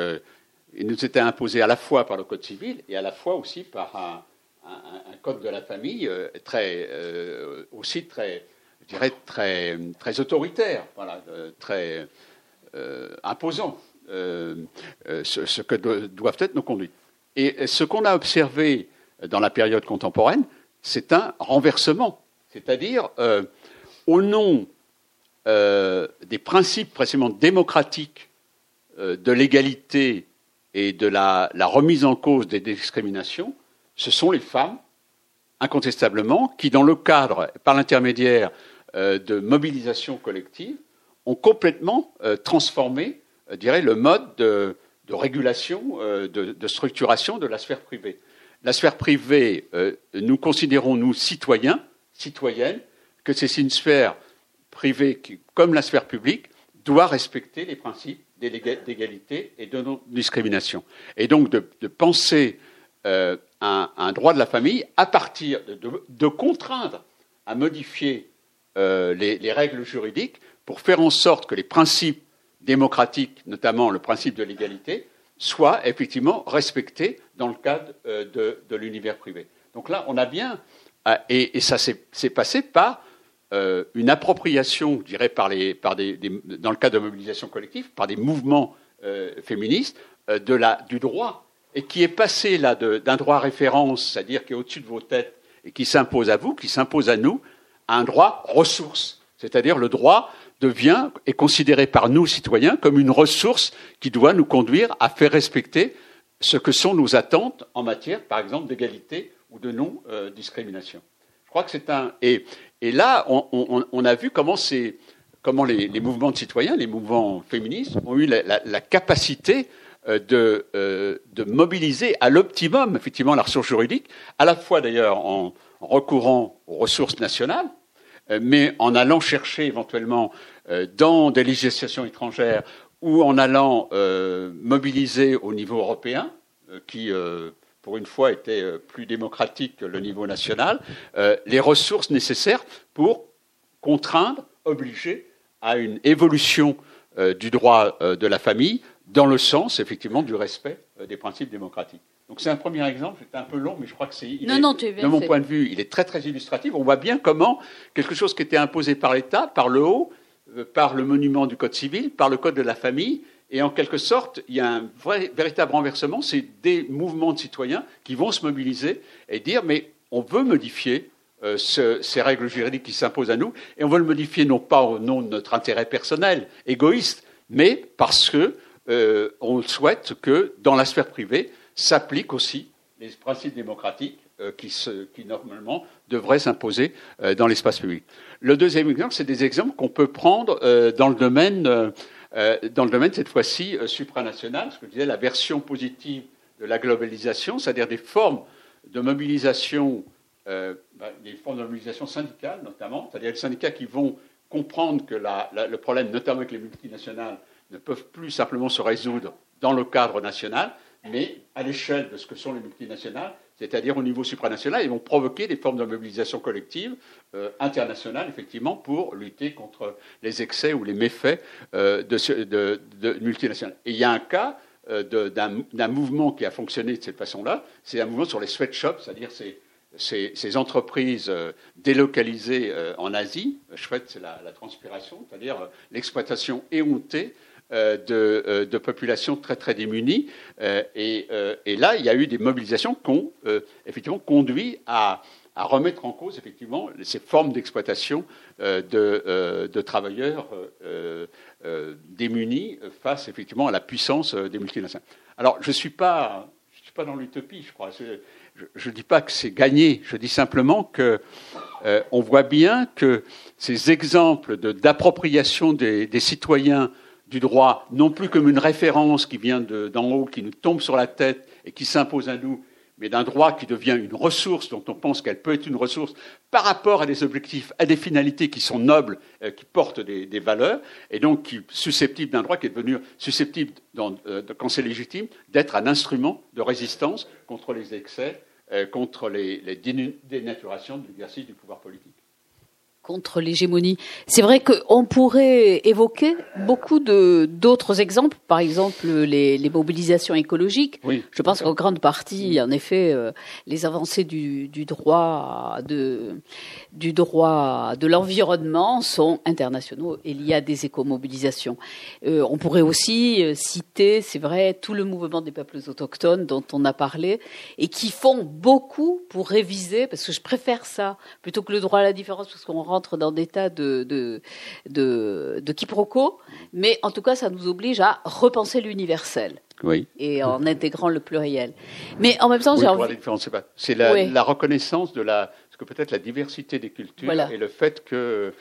Speaker 3: il nous était imposé à la fois par le Code civil et à la fois aussi par un, code de la famille très, aussi très, je dirais, très, très autoritaire, voilà, très imposant. Euh, euh, ce, que doivent être nos conduites. Et ce qu'on a observé dans la période contemporaine, c'est un renversement. C'est-à-dire, euh, au nom des principes précisément démocratiques de l'égalité et de la, remise en cause des discriminations, ce sont les femmes, incontestablement, qui, dans le cadre, par l'intermédiaire de mobilisation collective, ont complètement transformé euh, dirais, le mode de, régulation, euh, de, structuration de la sphère privée. La sphère privée, euh, nous considérons, nous, citoyens, citoyennes, que c'est une sphère privée qui, comme la sphère publique, doit respecter les principes d'égalité et de non-discrimination. Et donc de, penser un, droit de la famille à partir de, contraindre à modifier les, règles juridiques pour faire en sorte que les principes démocratique, notamment le principe de l'égalité, soit effectivement respecté dans le cadre euh, de, l'univers privé. Donc là, on a bien, euh, et, ça s'est passé par euh, une appropriation, je dirais, par les, par des, dans le cadre de mobilisation collective, par des mouvements féministes, de la, du droit, et qui est passé là d'un droit référence, c'est-à-dire qui est au-dessus de vos têtes et qui s'impose à vous, qui s'impose à nous, à un droit ressource, c'est-à-dire le droit devient, est considéré par nous, citoyens, comme une ressource qui doit nous conduire à faire respecter ce que sont nos attentes en matière, par exemple, d'égalité ou de non-discrimination. Je crois que c'est un. Et, et là, on, a vu comment, comment les, mouvements de citoyens, les mouvements féministes, ont eu la, capacité euh, de, euh, de, mobiliser à l'optimum, effectivement, la ressource juridique, à la fois d'ailleurs en recourant aux ressources nationales, euh, mais en allant chercher éventuellement dans des législations étrangères ou en allant euh, mobiliser au niveau européen, qui pour une fois était plus démocratique que le niveau national, les ressources nécessaires pour contraindre, obliger à une évolution du droit de la famille dans le sens effectivement du respect des principes démocratiques. Donc c'est un premier exemple, c'est un peu long, mais je crois que c'est, de mon point de vue, il est très très illustratif. On voit bien comment quelque chose qui était imposé par l'État, par le haut, euh, par le monument du Code civil, par le Code de la famille, et en quelque sorte, il y a un vrai, véritable renversement, c'est des mouvements de citoyens qui vont se mobiliser et dire mais on veut modifier euh, ces règles juridiques qui s'imposent à nous, et on veut le modifier non pas au nom de notre intérêt personnel, égoïste, mais parce que euh, souhaite que dans la sphère privée, s'appliquent aussi les principes démocratiques euh, qui, normalement devraient s'imposer euh, dans l'espace public. Le deuxième exemple, c'est des exemples qu'on peut prendre euh, dans le domaine, cette fois-ci supranational, ce que je disais, la version positive de la globalisation, c'est-à-dire des formes de mobilisation bah, des formes de mobilisation syndicale, notamment, c'est-à-dire les syndicats qui vont comprendre que le problème, notamment avec les multinationales, ne peuvent plus simplement se résoudre dans le cadre national, mais à l'échelle de ce que sont les multinationales, c'est-à-dire au niveau supranational, ils vont provoquer des formes de mobilisation collective euh, internationale, effectivement, pour lutter contre les excès ou les méfaits euh, de, multinationales. Et il y a un cas euh, d'un mouvement qui a fonctionné de cette façon-là, c'est un mouvement sur les sweatshops, c'est-à-dire ces, entreprises délocalisées en Asie, chouette, c'est la, transpiration, c'est-à-dire l'exploitation éhontée de, de, populations très très démunies. Et, et, là, il y a eu des mobilisations qui ont effectivement conduit à, à remettre en cause effectivement ces formes d'exploitation euh, euh, de, travailleurs euh, démunis face effectivement à la puissance des multinationales. Alors je ne suis, pas, je suis pas dans l'utopie, je crois. Je ne dis pas que c'est gagné, je dis simplement que on voit bien que ces exemples d'appropriation des, des, citoyens du droit, non plus comme une référence qui vient d'en haut, qui nous tombe sur la tête et qui s'impose à nous, mais d'un droit qui devient une ressource dont on pense qu'elle peut être une ressource par rapport à des objectifs, à des finalités qui sont nobles, euh, qui portent des, valeurs, et donc qui susceptible d'un droit qui est devenu susceptible, euh, quand c'est légitime, d'être un instrument de résistance contre les excès, euh, contre les, les dénaturations de l'exercice du pouvoir politique
Speaker 2: contre l'hégémonie. C'est vrai qu'on pourrait évoquer beaucoup de d'autres exemples, par exemple les, les mobilisations écologiques.
Speaker 3: Oui,
Speaker 2: Je pense qu'en grande partie, en effet, euh, les avancées du, du, droit de du droit de l'environnement sont internationaux et il y a des écomobilisations. Euh, on pourrait aussi euh, citer, c'est vrai, tout le mouvement des peuples autochtones dont on a parlé et qui font beaucoup pour réviser, parce que je préfère ça plutôt que le droit à la différence, parce qu'on rentre dans des tas de, de, de, quiproquos, mais en tout cas, ça nous oblige à repenser l'universel.
Speaker 3: Oui.
Speaker 2: Et en intégrant le pluriel. Mais en même temps,
Speaker 3: j'ai envie. C'est la, la, reconnaissance de la, ce que peut-être la diversité des cultures et le fait que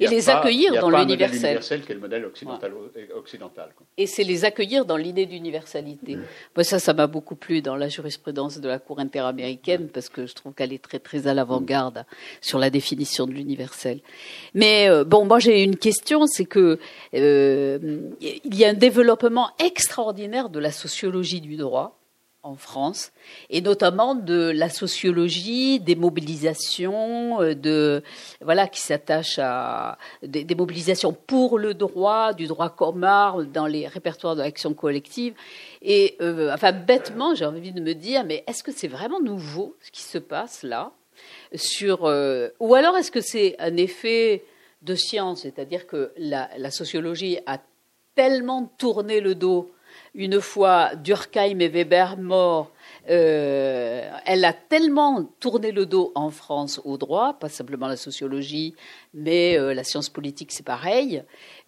Speaker 2: et les accueillir dans l'universel.
Speaker 3: universel qui est le modèle occidental. occidental
Speaker 2: Et c'est les accueillir dans l'idée d'universalité. Mmh. ça, ça m'a beaucoup plu dans la jurisprudence de la Cour interaméricaine parce que je trouve qu'elle est très très à l'avant-garde sur la définition de l'universel. Mais euh, bon, moi j'ai une question, c'est que euh, il y a un développement extraordinaire de la sociologie du droit en France, et notamment de la sociologie, des mobilisations, euh, de voilà qui s'attachent à des, mobilisations pour le droit, du droit commun dans les répertoires de l'action collective. Et euh, enfin bêtement, j'ai envie de me dire, mais est-ce que c'est vraiment nouveau ce qui se passe là sur euh, ou alors est-ce que c'est un effet de science, c'est-à-dire que la sociologie a tellement tourné le dos une fois Durkheim et Weber morts, euh, elle a tellement tourné le dos en France au droit, pas simplement la sociologie, mais euh, la science politique, c'est pareil.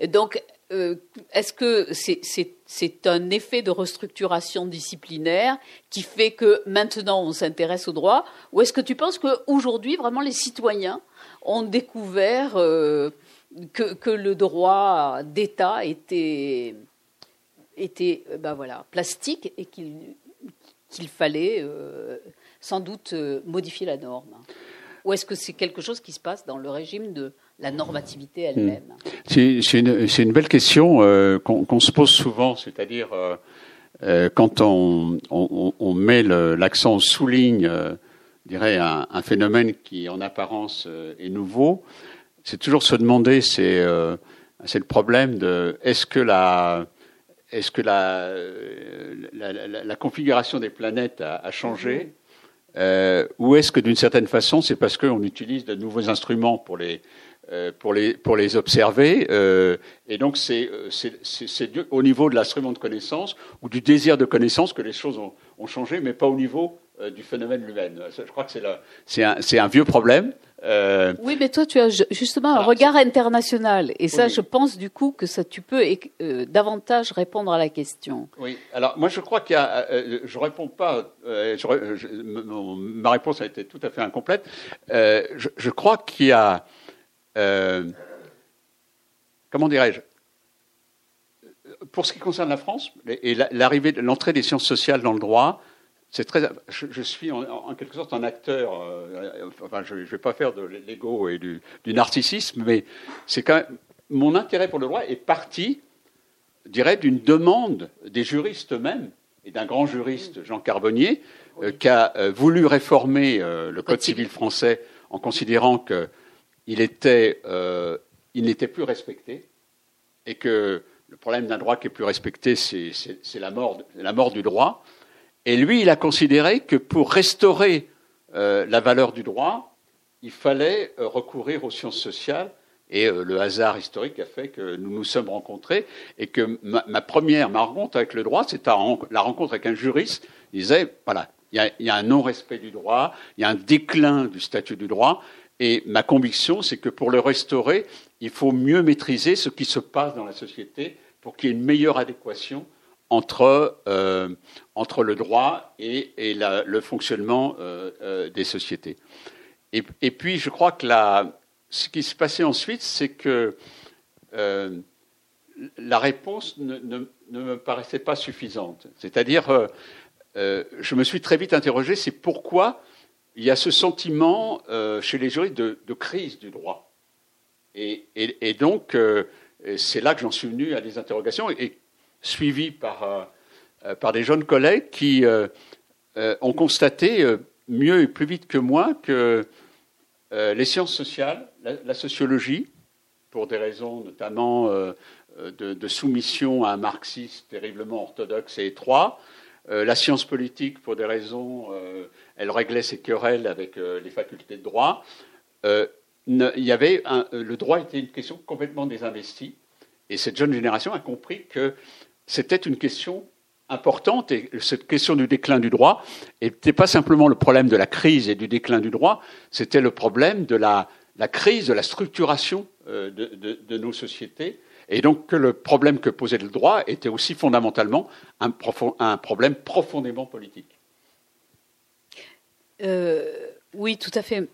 Speaker 2: Donc, euh, est-ce que c'est un effet de restructuration disciplinaire qui fait que maintenant on s'intéresse au droit, ou est-ce que tu penses qu'aujourd'hui, vraiment, les citoyens ont découvert que, que, le droit d'État était était euh, ben voilà, plastique et qu'il qu'il fallait euh, sans doute euh, modifier la norme Ou est-ce que c'est quelque chose qui se passe dans le régime de la normativité elle-même
Speaker 3: hmm. C'est une, une, belle question qu'on se pose souvent, c'est-à-dire quand on, on, on met l'accent, on souligne dirais, un, un, phénomène qui en apparence est nouveau, c'est toujours se demander, c'est le problème de est-ce que la est-ce que la, la, configuration des planètes a, changé euh, Ou est-ce que d'une certaine façon, c'est parce qu'on utilise de nouveaux instruments pour les, euh, pour les, pour les observer euh, Et donc, c'est au niveau de l'instrument de connaissance ou du désir de connaissance que les choses ont, ont changé, mais pas au niveau du phénomène humain. Je crois que c'est un, un vieux problème.
Speaker 2: Euh, oui, mais toi, tu as justement un regard international. Et ça, je pense du coup que ça, tu peux euh, davantage répondre à la question.
Speaker 3: Oui, alors moi, je crois qu'il y a. Euh, je réponds pas. ma réponse a été tout à fait incomplète. Je, crois qu'il y a. comment dirais-je Pour ce qui concerne la France et l'arrivée, l'entrée des sciences sociales dans le droit, c'est très. Je, suis en, quelque sorte un acteur. enfin, je ne vais pas faire de l'ego et du, du, narcissisme, mais c'est quand même mon intérêt pour le droit est parti, je dirais, d'une demande des juristes eux-mêmes et d'un grand juriste, Jean Carbonnier, euh, qui a euh, voulu réformer euh, le Code civil français en considérant qu'il était, il n'était plus respecté et que le problème d'un droit qui est plus respecté, c'est la mort, la mort du droit. Et lui, il a considéré que pour restaurer la valeur du droit, il fallait recourir aux sciences sociales et euh, le hasard historique a fait que nous nous sommes rencontrés et que ma, première, ma rencontre avec le droit, c'est la rencontre avec un juriste. Il disait, voilà, il y a, un non-respect du droit, il y a un déclin du statut du droit. Et ma conviction, c'est que pour le restaurer, il faut mieux maîtriser ce qui se passe dans la société pour qu'il y ait une meilleure adéquation entre, euh, entre le droit et, et le fonctionnement euh, euh, des sociétés. Et, et, puis, je crois que la, ce qui s'est passé ensuite, c'est que la réponse ne, me paraissait pas suffisante. C'est-à-dire, je me suis très vite interrogé, c'est pourquoi il y a ce sentiment chez les juristes de, crise du droit. Et, donc, c'est là que j'en suis venu à des interrogations, et, suivi par, par des jeunes collègues qui ont constaté mieux et plus vite que moi que les sciences sociales la, sociologie, pour des raisons notamment euh, de, soumission à un marxiste terriblement orthodoxe et étroit, euh, la science politique, pour des raisons, euh, elle réglait ses querelles avec les facultés de droit. y avait le droit était une question complètement désinvestie, et cette jeune génération a compris que c'était une question importante, et cette question du déclin du droit n'était pas simplement le problème de la crise et du déclin du droit, c'était le problème de la la crise de la structuration euh, de, nos sociétés, et donc que le problème que posait le droit était aussi fondamentalement un, problème profondément politique.
Speaker 2: Euh, oui, tout à fait.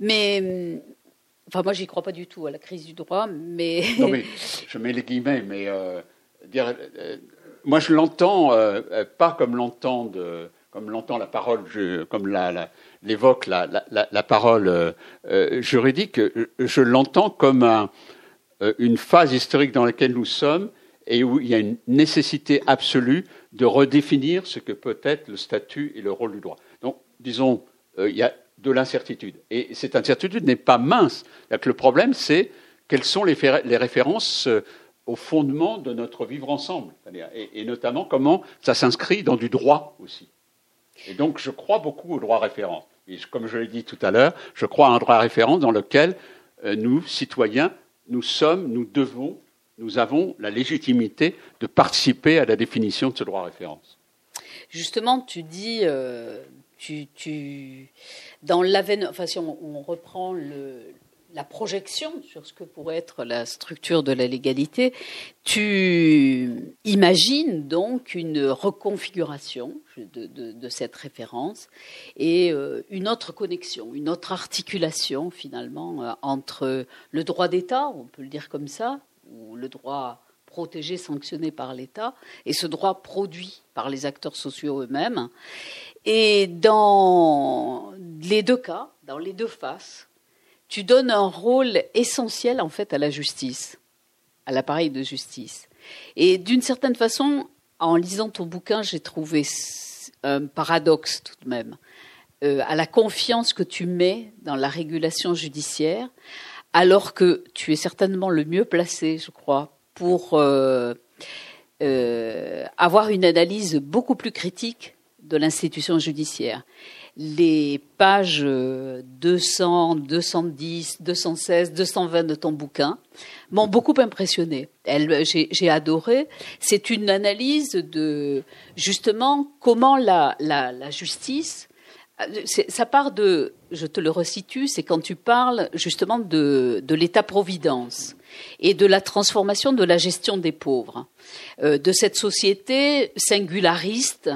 Speaker 2: Mais, enfin, moi, j'y crois pas du tout à la crise du droit, mais.
Speaker 3: non, mais je mets les guillemets, mais euh, dire, moi, je l'entends pas comme l'entend comme l'entend la parole, comme l'évoque la, la, parole euh, euh, juridique, je l'entends comme euh, une phase historique dans laquelle nous sommes et où il y a une nécessité absolue de redéfinir ce que peut être le statut et le rôle du droit. Donc, disons, il y a de l'incertitude. Et cette incertitude n'est pas mince. le problème, c'est quelles sont les références au fondement de notre vivre ensemble, et, et notamment comment ça s'inscrit dans du droit aussi. Et donc, je crois beaucoup au droit référent comme je l'ai dit tout à l'heure, je crois à un droit à référence dans lequel euh, nous, citoyens, nous sommes, nous devons, nous avons la légitimité de participer à la définition de ce droit référence.
Speaker 2: Justement, tu dis, euh, tu, tu, dans l'avènement, enfin si on reprend le, la projection sur ce que pourrait être la structure de la légalité, tu imagines donc une reconfiguration de, cette référence et euh, une autre connexion, une autre articulation finalement euh, entre le droit d'État, on peut le dire comme ça, ou le droit protégé, sanctionné par l'État, et ce droit produit par les acteurs sociaux eux-mêmes. Et dans les deux cas, dans les deux faces, tu donnes un rôle essentiel en fait à la justice, à l'appareil de justice. Et d'une certaine façon, en lisant ton bouquin, j'ai trouvé un paradoxe tout de même euh, à la confiance que tu mets dans la régulation judiciaire, alors que tu es certainement le mieux placé, je crois, pour euh, euh, avoir une analyse beaucoup plus critique de l'institution judiciaire les pages 200, 210, 216, 220 de ton bouquin m'ont beaucoup impressionné. J'ai adoré. C'est une analyse de justement comment la, justice. Ça part de, je te le resitue, c'est quand tu parles justement de, de l'État-providence et de la transformation de la gestion des pauvres, euh, de cette société singulariste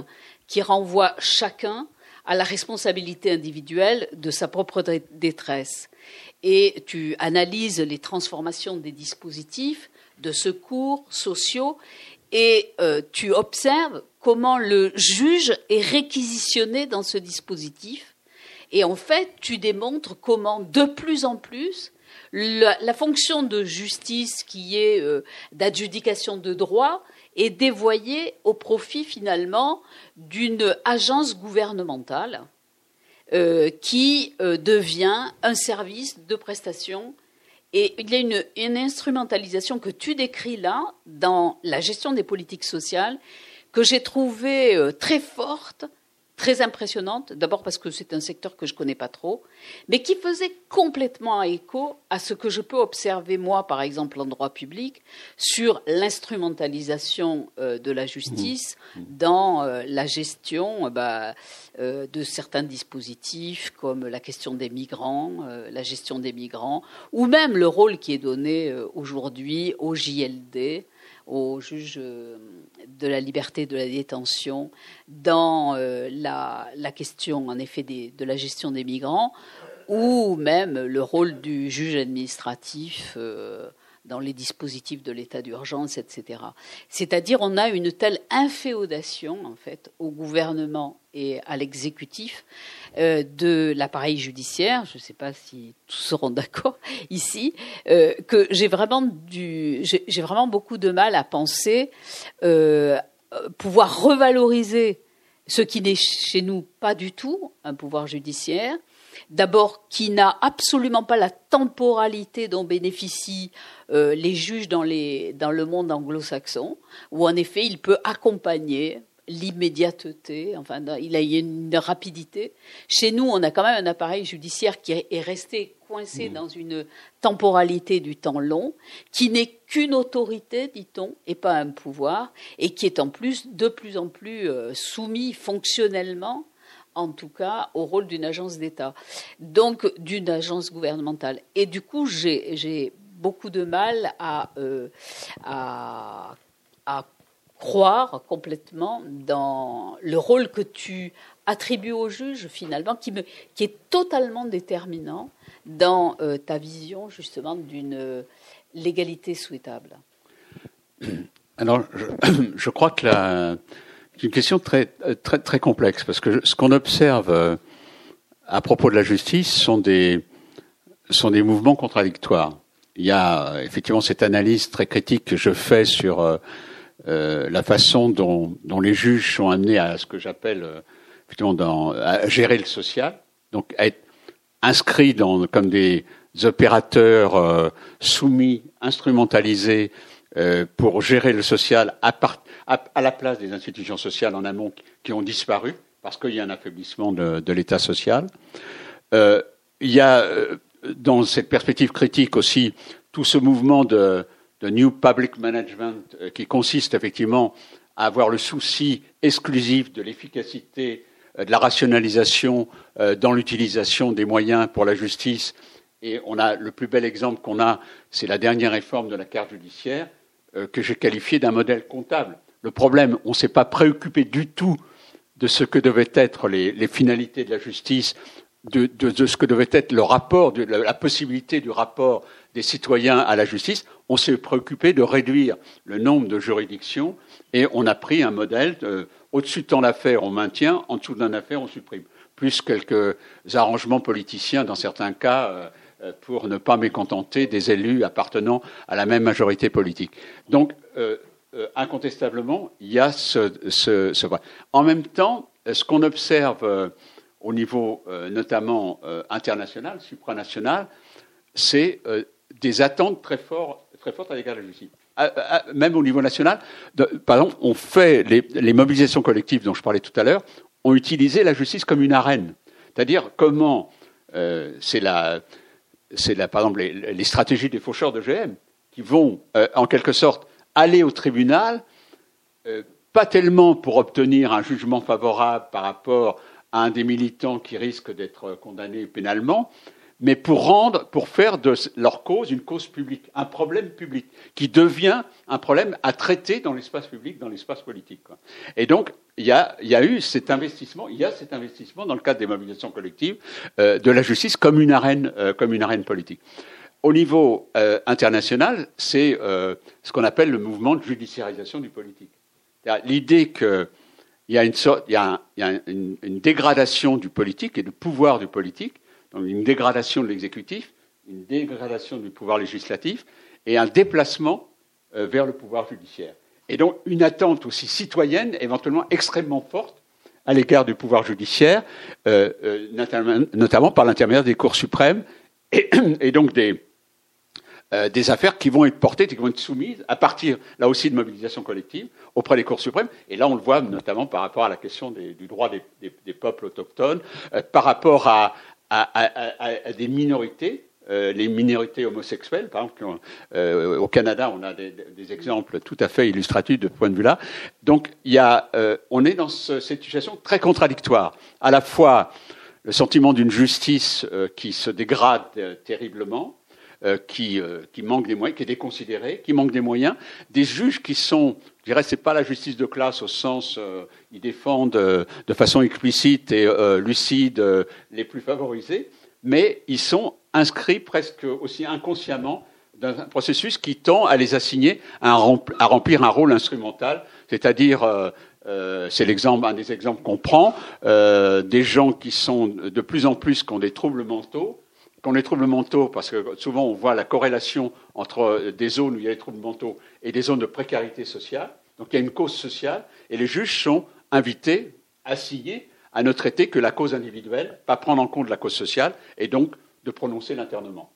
Speaker 2: qui renvoie chacun à la responsabilité individuelle de sa propre détresse. Et tu analyses les transformations des dispositifs de secours sociaux et euh, tu observes comment le juge est réquisitionné dans ce dispositif. Et en fait, tu démontres comment, de plus en plus, la, fonction de justice qui est euh, d'adjudication de droit est dévoyée au profit finalement d'une agence gouvernementale euh, qui devient un service de prestation. Et il y a une, une, instrumentalisation que tu décris là dans la gestion des politiques sociales que j'ai trouvée euh, très forte très impressionnante, d'abord parce que c'est un secteur que je ne connais pas trop, mais qui faisait complètement écho à ce que je peux observer, moi, par exemple, en droit public, sur l'instrumentalisation euh, de la justice mmh. Mmh. dans euh, la gestion euh, bah, de certains dispositifs, comme la question des migrants, la gestion des migrants, ou même le rôle qui est donné aujourd'hui au JLD, au juge euh, de la liberté de la détention dans euh, la, question, en effet, de la gestion des migrants, ou même le rôle du juge administratif euh, dans les dispositifs de l'état d'urgence, etc. C'est-à-dire, on a une telle inféodation, en fait, au gouvernement et à l'exécutif euh, de l'appareil judiciaire, je ne sais pas si tous seront d'accord ici, euh, que j'ai vraiment, du, j'ai vraiment beaucoup de mal à penser euh, pouvoir revaloriser ce qui n'est chez nous pas du tout un pouvoir judiciaire, d'abord qui n'a absolument pas la temporalité dont bénéficient les juges dans, les, dans le monde anglo-saxon, où en effet il peut accompagner l'immédiateté, enfin il a une rapidité. Chez nous, on a quand même un appareil judiciaire qui est resté coincé mmh. dans une temporalité du temps long, qui n'est qu'une autorité, dit-on, et pas un pouvoir, et qui est en plus de plus en plus euh, soumis fonctionnellement en tout cas au rôle d'une agence d'État, donc d'une agence gouvernementale. Et du coup, j'ai beaucoup de mal à, euh, à, croire complètement dans le rôle que tu attribues au juge, finalement, qui, est totalement déterminant dans euh, ta vision, justement, d'une euh, légalité souhaitable.
Speaker 3: Alors, je, je crois que c'est une question très, très, très complexe parce que ce qu'on observe euh, à propos de la justice sont des, sont des mouvements contradictoires. Il y a effectivement cette analyse très critique que je fais sur euh, la façon dont, les juges sont amenés à ce que j'appelle effectivement dans, à gérer le social, donc à être inscrits dans, comme des opérateurs soumis, instrumentalisés pour gérer le social à, la place des institutions sociales en amont qui ont disparu parce qu'il y a un affaiblissement de, l'État social. Euh, il y a euh, dans cette perspective critique aussi tout ce mouvement de, New Public Management euh, qui consiste effectivement à avoir le souci exclusif de l'efficacité, de la rationalisation dans l'utilisation des moyens pour la justice. Et on a le plus bel exemple qu'on a, c'est la dernière réforme de la carte judiciaire que j'ai qualifiée d'un modèle comptable. Le problème, on ne s'est pas préoccupé du tout de ce que devaient être les, finalités de la justice, de, ce que devait être le rapport, de la, possibilité du rapport des citoyens à la justice. On s'est préoccupé de réduire le nombre de juridictions et on a pris un modèle au-dessus de tant d'affaires, on maintient, en dessous d'un affaire, on supprime. Plus quelques arrangements politiciens dans certains cas euh, euh, pour ne pas mécontenter des élus appartenant à la même majorité politique. Donc, euh, euh, incontestablement, il y a ce, ce, En même temps, ce qu'on observe euh, au niveau euh, notamment international, supranational, c'est des attentes très, très fortes à l'égard de la justice. même au niveau national, par exemple, on fait les, mobilisations collectives dont je parlais tout à l'heure, ont utilisé la justice comme une arène. C'est-à-dire comment c'est la, par exemple les, les, stratégies des faucheurs de GM qui vont en quelque sorte aller au tribunal, euh, pas tellement pour obtenir un jugement favorable par rapport à un des militants qui risque d'être condamné pénalement, mais pour rendre, pour faire de leur cause une cause publique, un problème public, qui devient un problème à traiter dans l'espace public, dans l'espace politique. Et donc, il y, a, eu cet investissement, il y a cet investissement dans le cadre des mobilisations collectives euh, de la justice comme une arène, euh, comme une arène politique. au niveau international, c'est ce qu'on appelle le mouvement de judiciarisation du politique. L'idée il y a, une, dégradation du politique et du pouvoir du politique, donc une dégradation de l'exécutif, une dégradation du pouvoir législatif et un déplacement vers le pouvoir judiciaire. Et donc une attente aussi citoyenne, éventuellement extrêmement forte, à l'égard du pouvoir judiciaire, euh, euh, notamment par l'intermédiaire des cours suprêmes, et, donc des, euh, des affaires qui vont être portées, qui vont être soumises, à partir, là aussi, de mobilisation collective, auprès des cours suprêmes. Et là, on le voit notamment par rapport à la question du droit des, peuples autochtones, par rapport à, à des minorités euh, les minorités homosexuelles, par exemple, euh, au Canada, on a des, exemples tout à fait illustratifs de ce point de vue-là. Donc, il y a, euh, on est dans cette situation très contradictoire. À la fois le sentiment d'une justice qui se dégrade terriblement, qui, qui, manque des moyens, qui est déconsidérée, qui manque des moyens, des juges qui sont, je dirais, c'est pas la justice de classe au sens, ils défendent de façon explicite et lucide les plus favorisés, mais ils sont inscrits presque aussi inconsciemment dans un processus qui tend à les assigner à, remplir un rôle instrumental, c'est-à-dire, euh, euh, c'est l'exemple, un des exemples qu'on prend, euh, des gens qui sont de plus en plus qui ont des troubles mentaux, qui ont des troubles mentaux, parce que souvent on voit la corrélation entre des zones où il y a des troubles mentaux et des zones de précarité sociale, donc il y a une cause sociale, et les juges sont invités, assignés à ne traiter que la cause individuelle, pas prendre en compte la cause sociale, et donc de prononcer l'internement.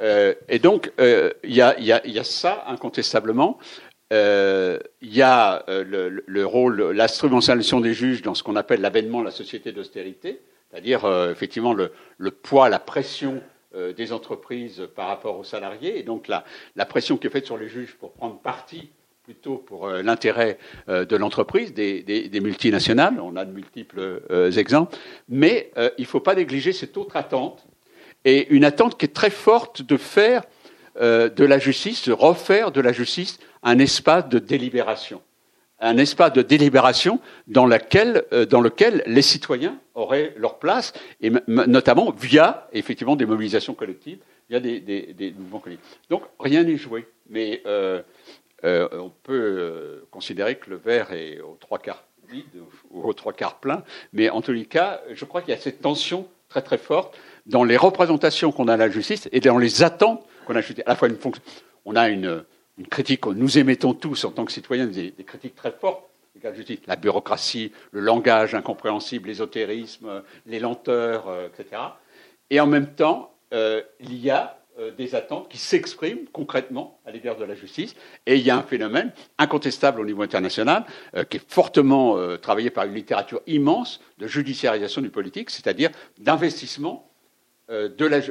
Speaker 3: Euh, et donc, euh, il y, a ça, incontestablement. Euh, il y a le, rôle, l'instrumentalisation des juges dans ce qu'on appelle l'avènement de la société d'austérité, c'est-à-dire effectivement le, poids, la pression des entreprises par rapport aux salariés, et donc la, pression qui est faite sur les juges pour prendre parti plutôt pour l'intérêt de l'entreprise, des, multinationales, on a de multiples exemples, mais il ne faut pas négliger cette autre attente et une attente qui est très forte de faire euh, de la justice, de refaire de la justice un espace de délibération. Un espace de délibération dans, euh, dans lequel les citoyens auraient leur place, et notamment via effectivement des mobilisations collectives, via des, des, mouvements collectifs. Donc rien n'est joué, mais euh, on peut considérer que le verre est aux trois quarts vide ou aux trois quarts plein, mais en tous les cas, je crois qu'il y a cette tension très très forte dans les représentations qu'on a à la justice et dans les attentes qu'on a à la fois une fonction. On a une, une critique, nous émettons tous en tant que citoyens des, critiques très fortes la justice, la bureaucratie, le langage incompréhensible, l'ésotérisme, les lenteurs, euh, etc. Et en même temps, euh, il y a euh, des attentes qui s'expriment concrètement à l'égard de la justice. Et il y a un phénomène incontestable au niveau international qui est fortement travaillé par une littérature immense de judiciarisation du politique, c'est-à-dire d'investissement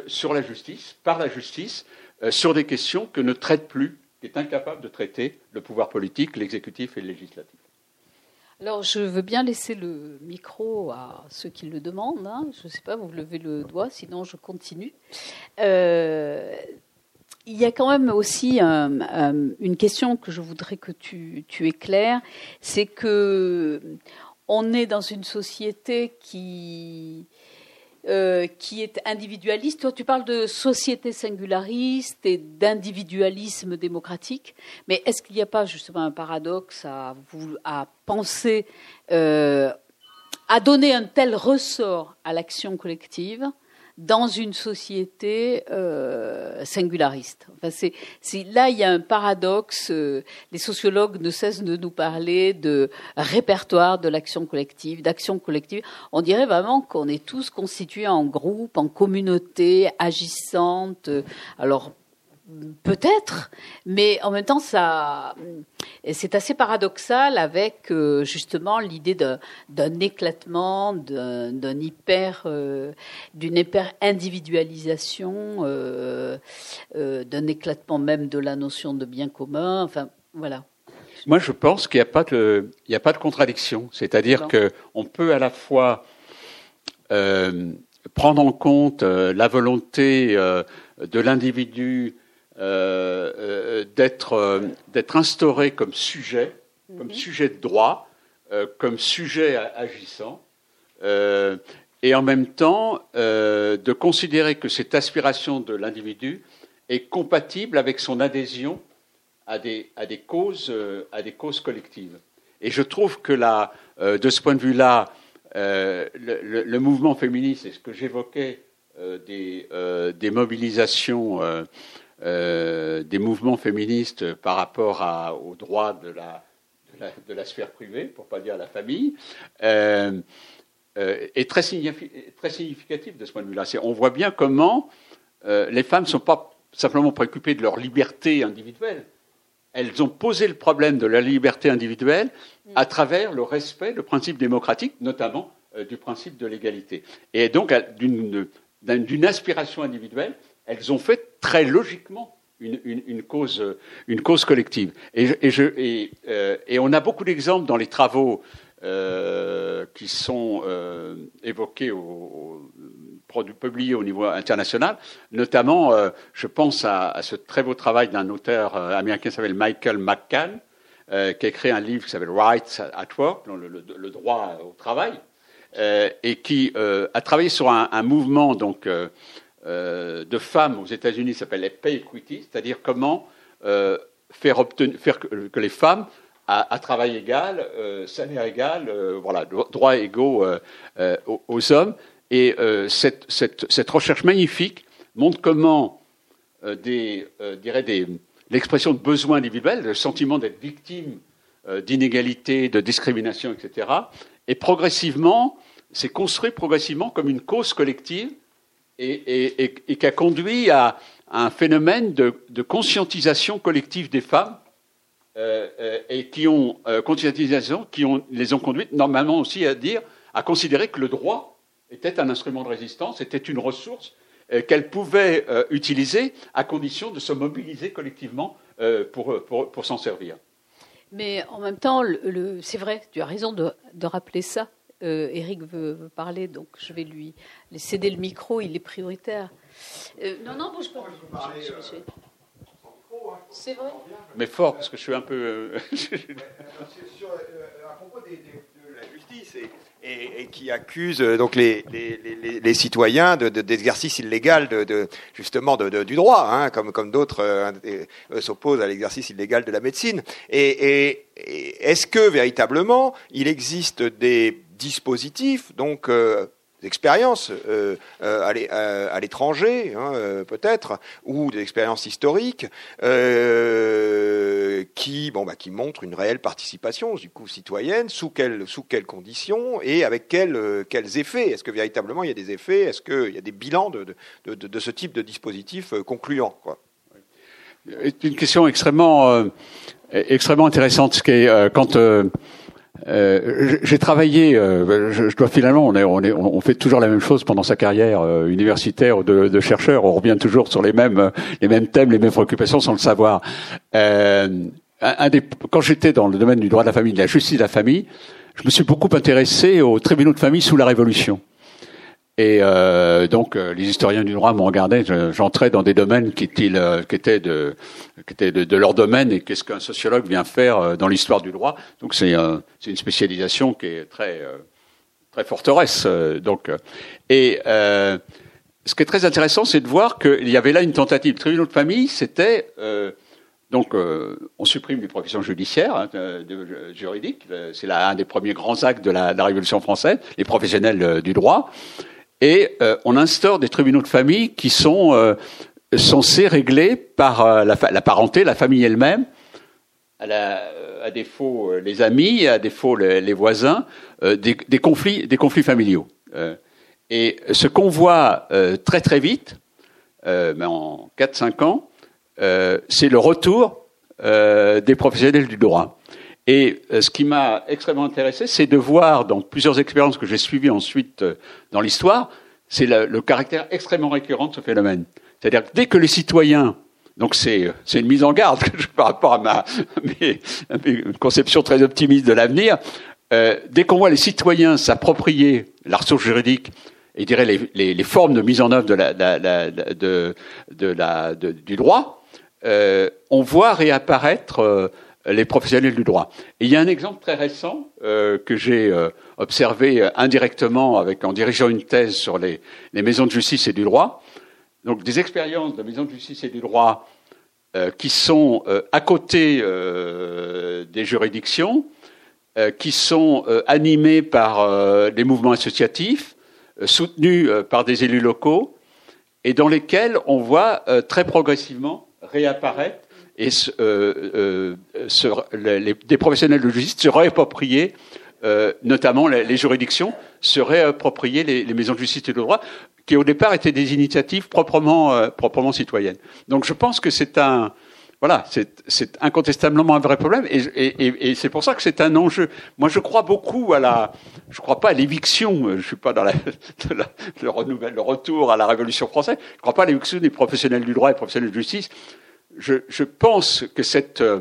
Speaker 3: sur la justice, par la justice, sur des questions que ne traite plus, est incapable de traiter le pouvoir politique, l'exécutif et le législatif.
Speaker 2: Alors, je veux bien laisser le micro à ceux qui le demandent. Hein. Je ne sais pas, vous levez le doigt, sinon je continue. Euh, il y a quand même aussi une question que je voudrais que tu, tu éclaires, c'est que on est dans une société qui euh, qui est individualiste. Toi, tu parles de société singulariste et d'individualisme démocratique, mais est-ce qu'il n'y a pas justement un paradoxe à, penser, euh, à donner un tel ressort à l'action collective dans une société euh, singulariste. Enfin, c'est, là, il y a un paradoxe. Euh, les sociologues ne cessent de nous parler de répertoire de l'action collective, d'action collective. On dirait vraiment qu'on est tous constitués en groupe, en communauté, agissantes. Alors, Peut-être, mais en même temps, ça, c'est assez paradoxal avec euh, justement l'idée d'un éclatement, d'un hyper, euh, d'une hyper individualisation, euh, d'un éclatement même de la notion de bien commun. Enfin, voilà.
Speaker 3: Moi, je pense qu'il n'y a pas de, il a pas de contradiction. C'est-à-dire qu'on peut à la fois prendre en compte la volonté de l'individu d'être euh, d'être instauré comme sujet, comme mhm. sujet de droit, comme sujet agissant, et en même temps de considérer que cette aspiration de l'individu est compatible avec son adhésion à des, à des, causes, à des causes collectives. Et je trouve que là, de ce point de vue-là, le, le, mouvement féministe, et ce que j'évoquais des, des, mobilisations euh, des mouvements féministes par rapport aux droits de la, sphère privée, pour ne pas dire la famille, euh, euh, est très, très, significatif de ce point de vue-là. On voit bien comment les femmes ne sont pas simplement préoccupées de leur liberté individuelle, elles ont posé le problème de la liberté individuelle à travers le respect, le principe démocratique, notamment du principe de l'égalité. Et donc d'une aspiration individuelle elles ont fait très logiquement une, cause, une cause, collective. Et, et, euh, et, on a beaucoup d'exemples dans les travaux euh, qui sont euh, évoqués, au, publiés au niveau international. Notamment, je pense à, ce très beau travail d'un auteur américain qui s'appelle Michael McCann, qui a écrit un livre qui s'appelle Rights at Work, le, droit au travail, et qui a travaillé sur un, un mouvement donc euh, de femmes aux États-Unis s'appelle les pay equity, c'est-à-dire comment euh, faire, obtenir, que, les femmes, à, travail égal, euh, salaire égal, voilà, droits égaux aux, hommes. Et cette, recherche magnifique montre comment l'expression de besoin individuel, le sentiment d'être victime d'inégalités, de discrimination, etc., et progressivement, c'est construit progressivement comme une cause collective et, qui a conduit à, un phénomène de, conscientisation collective des femmes euh, euh, et qui euh, les ont conduites normalement aussi à dire, à considérer que le droit était un instrument de résistance, était une ressource qu'elles pouvaient utiliser à condition de se mobiliser collectivement pour, s'en servir.
Speaker 2: Mais en même temps, c'est vrai, tu as raison de rappeler ça. Euh, Eric veut, parler, donc je vais lui céder le micro, il est prioritaire. Euh, non, non, bouge pas.
Speaker 3: C'est vrai Mais fort, parce que je suis un peu. Euh,
Speaker 4: à propos de la justice et, qui accuse donc les, les, citoyens d'exercice de, illégal de, justement du droit, hein, comme, comme d'autres s'opposent à l'exercice illégal de la médecine. et est-ce que véritablement il existe des dispositifs, donc euh, d'expériences euh, euh, à l'étranger, hein, peut-être, ou des expériences historiques, qui, bon, bah, qui montrent une réelle participation du coup citoyenne, sous sous quelles conditions et avec quels, quels effets. Est-ce que véritablement il y a des effets? Est-ce qu'il y a des bilans de, de, de, ce type de dispositif concluant quoi?
Speaker 3: C'est une question extrêmement, extrêmement intéressante, ce qui est, quand euh, j'ai travaillé, euh, je, dois finalement, on, est, on, est, on, fait toujours la même chose pendant sa carrière euh, universitaire de, de, chercheur. On revient toujours sur les mêmes, les mêmes thèmes, les mêmes préoccupations sans le savoir. Un, un des, quand j'étais dans le domaine du droit de la famille, de la justice de la famille, je me suis beaucoup intéressé aux tribunaux de famille sous la Révolution. Et euh, donc, euh, les historiens du droit m'ont regardé. J'entrais dans des domaines qui étaient, euh, de, qui étaient de, leur domaine et qu'est-ce qu'un sociologue vient faire euh, dans l'histoire du droit. Donc, c'est une spécialisation qui est très, très forteresse. donc, et ce qui est très intéressant, c'est de voir qu'il y avait là une tentative. Tribunal de famille, c'était donc, on supprime les professions judiciaires, hein, de, juridiques. C'est un des premiers grands actes de la, de la Révolution française, les professionnels du droit et euh, on instaure des tribunaux de famille qui sont euh, censés régler par euh, la, parenté, la famille elle-même, à, à, défaut les amis, à défaut les, voisins, des, conflits, familiaux. et ce qu'on voit très très vite, mais en 4-5 ans, c'est le retour des professionnels du droit. Et euh, ce qui m'a extrêmement intéressé, c'est de voir dans plusieurs expériences que j'ai suivies ensuite euh, dans l'histoire, c'est le, caractère extrêmement récurrent de ce phénomène. C'est-à-dire que dès que les citoyens, donc c'est une mise en garde par rapport à ma, mes, conception très optimiste de l'avenir, euh, dès qu'on voit les citoyens s'approprier la ressource juridique et dirais les, les, les, formes de mise en œuvre de la, de, de la, du droit, euh, on voit réapparaître euh, les professionnels du droit. Il y a un exemple très récent euh, que j'ai euh, observé indirectement avec, en dirigeant une thèse sur les, les, maisons de justice et du droit. donc des expériences de la maison de justice et du droit qui sont à côté des juridictions, qui sont animées par des mouvements associatifs, soutenus par des élus locaux, et dans lesquels on voit très progressivement réapparaître et euh, euh, des professionnels de justice se réapproprier, euh, notamment les, juridictions, se réapproprier les, maisons de justice et de droit, qui au départ étaient des initiatives proprement, proprement citoyennes. Donc je pense que c'est un, voilà, c'est incontestablement un vrai problème, et, c'est pour ça que c'est un enjeu. Moi, je crois beaucoup à la, je crois pas à l'éviction. Je suis pas dans la, le, renouvelle, le retour à la Révolution française. Je crois pas à l'éviction des professionnels du droit et professionnels de justice je, pense que euh,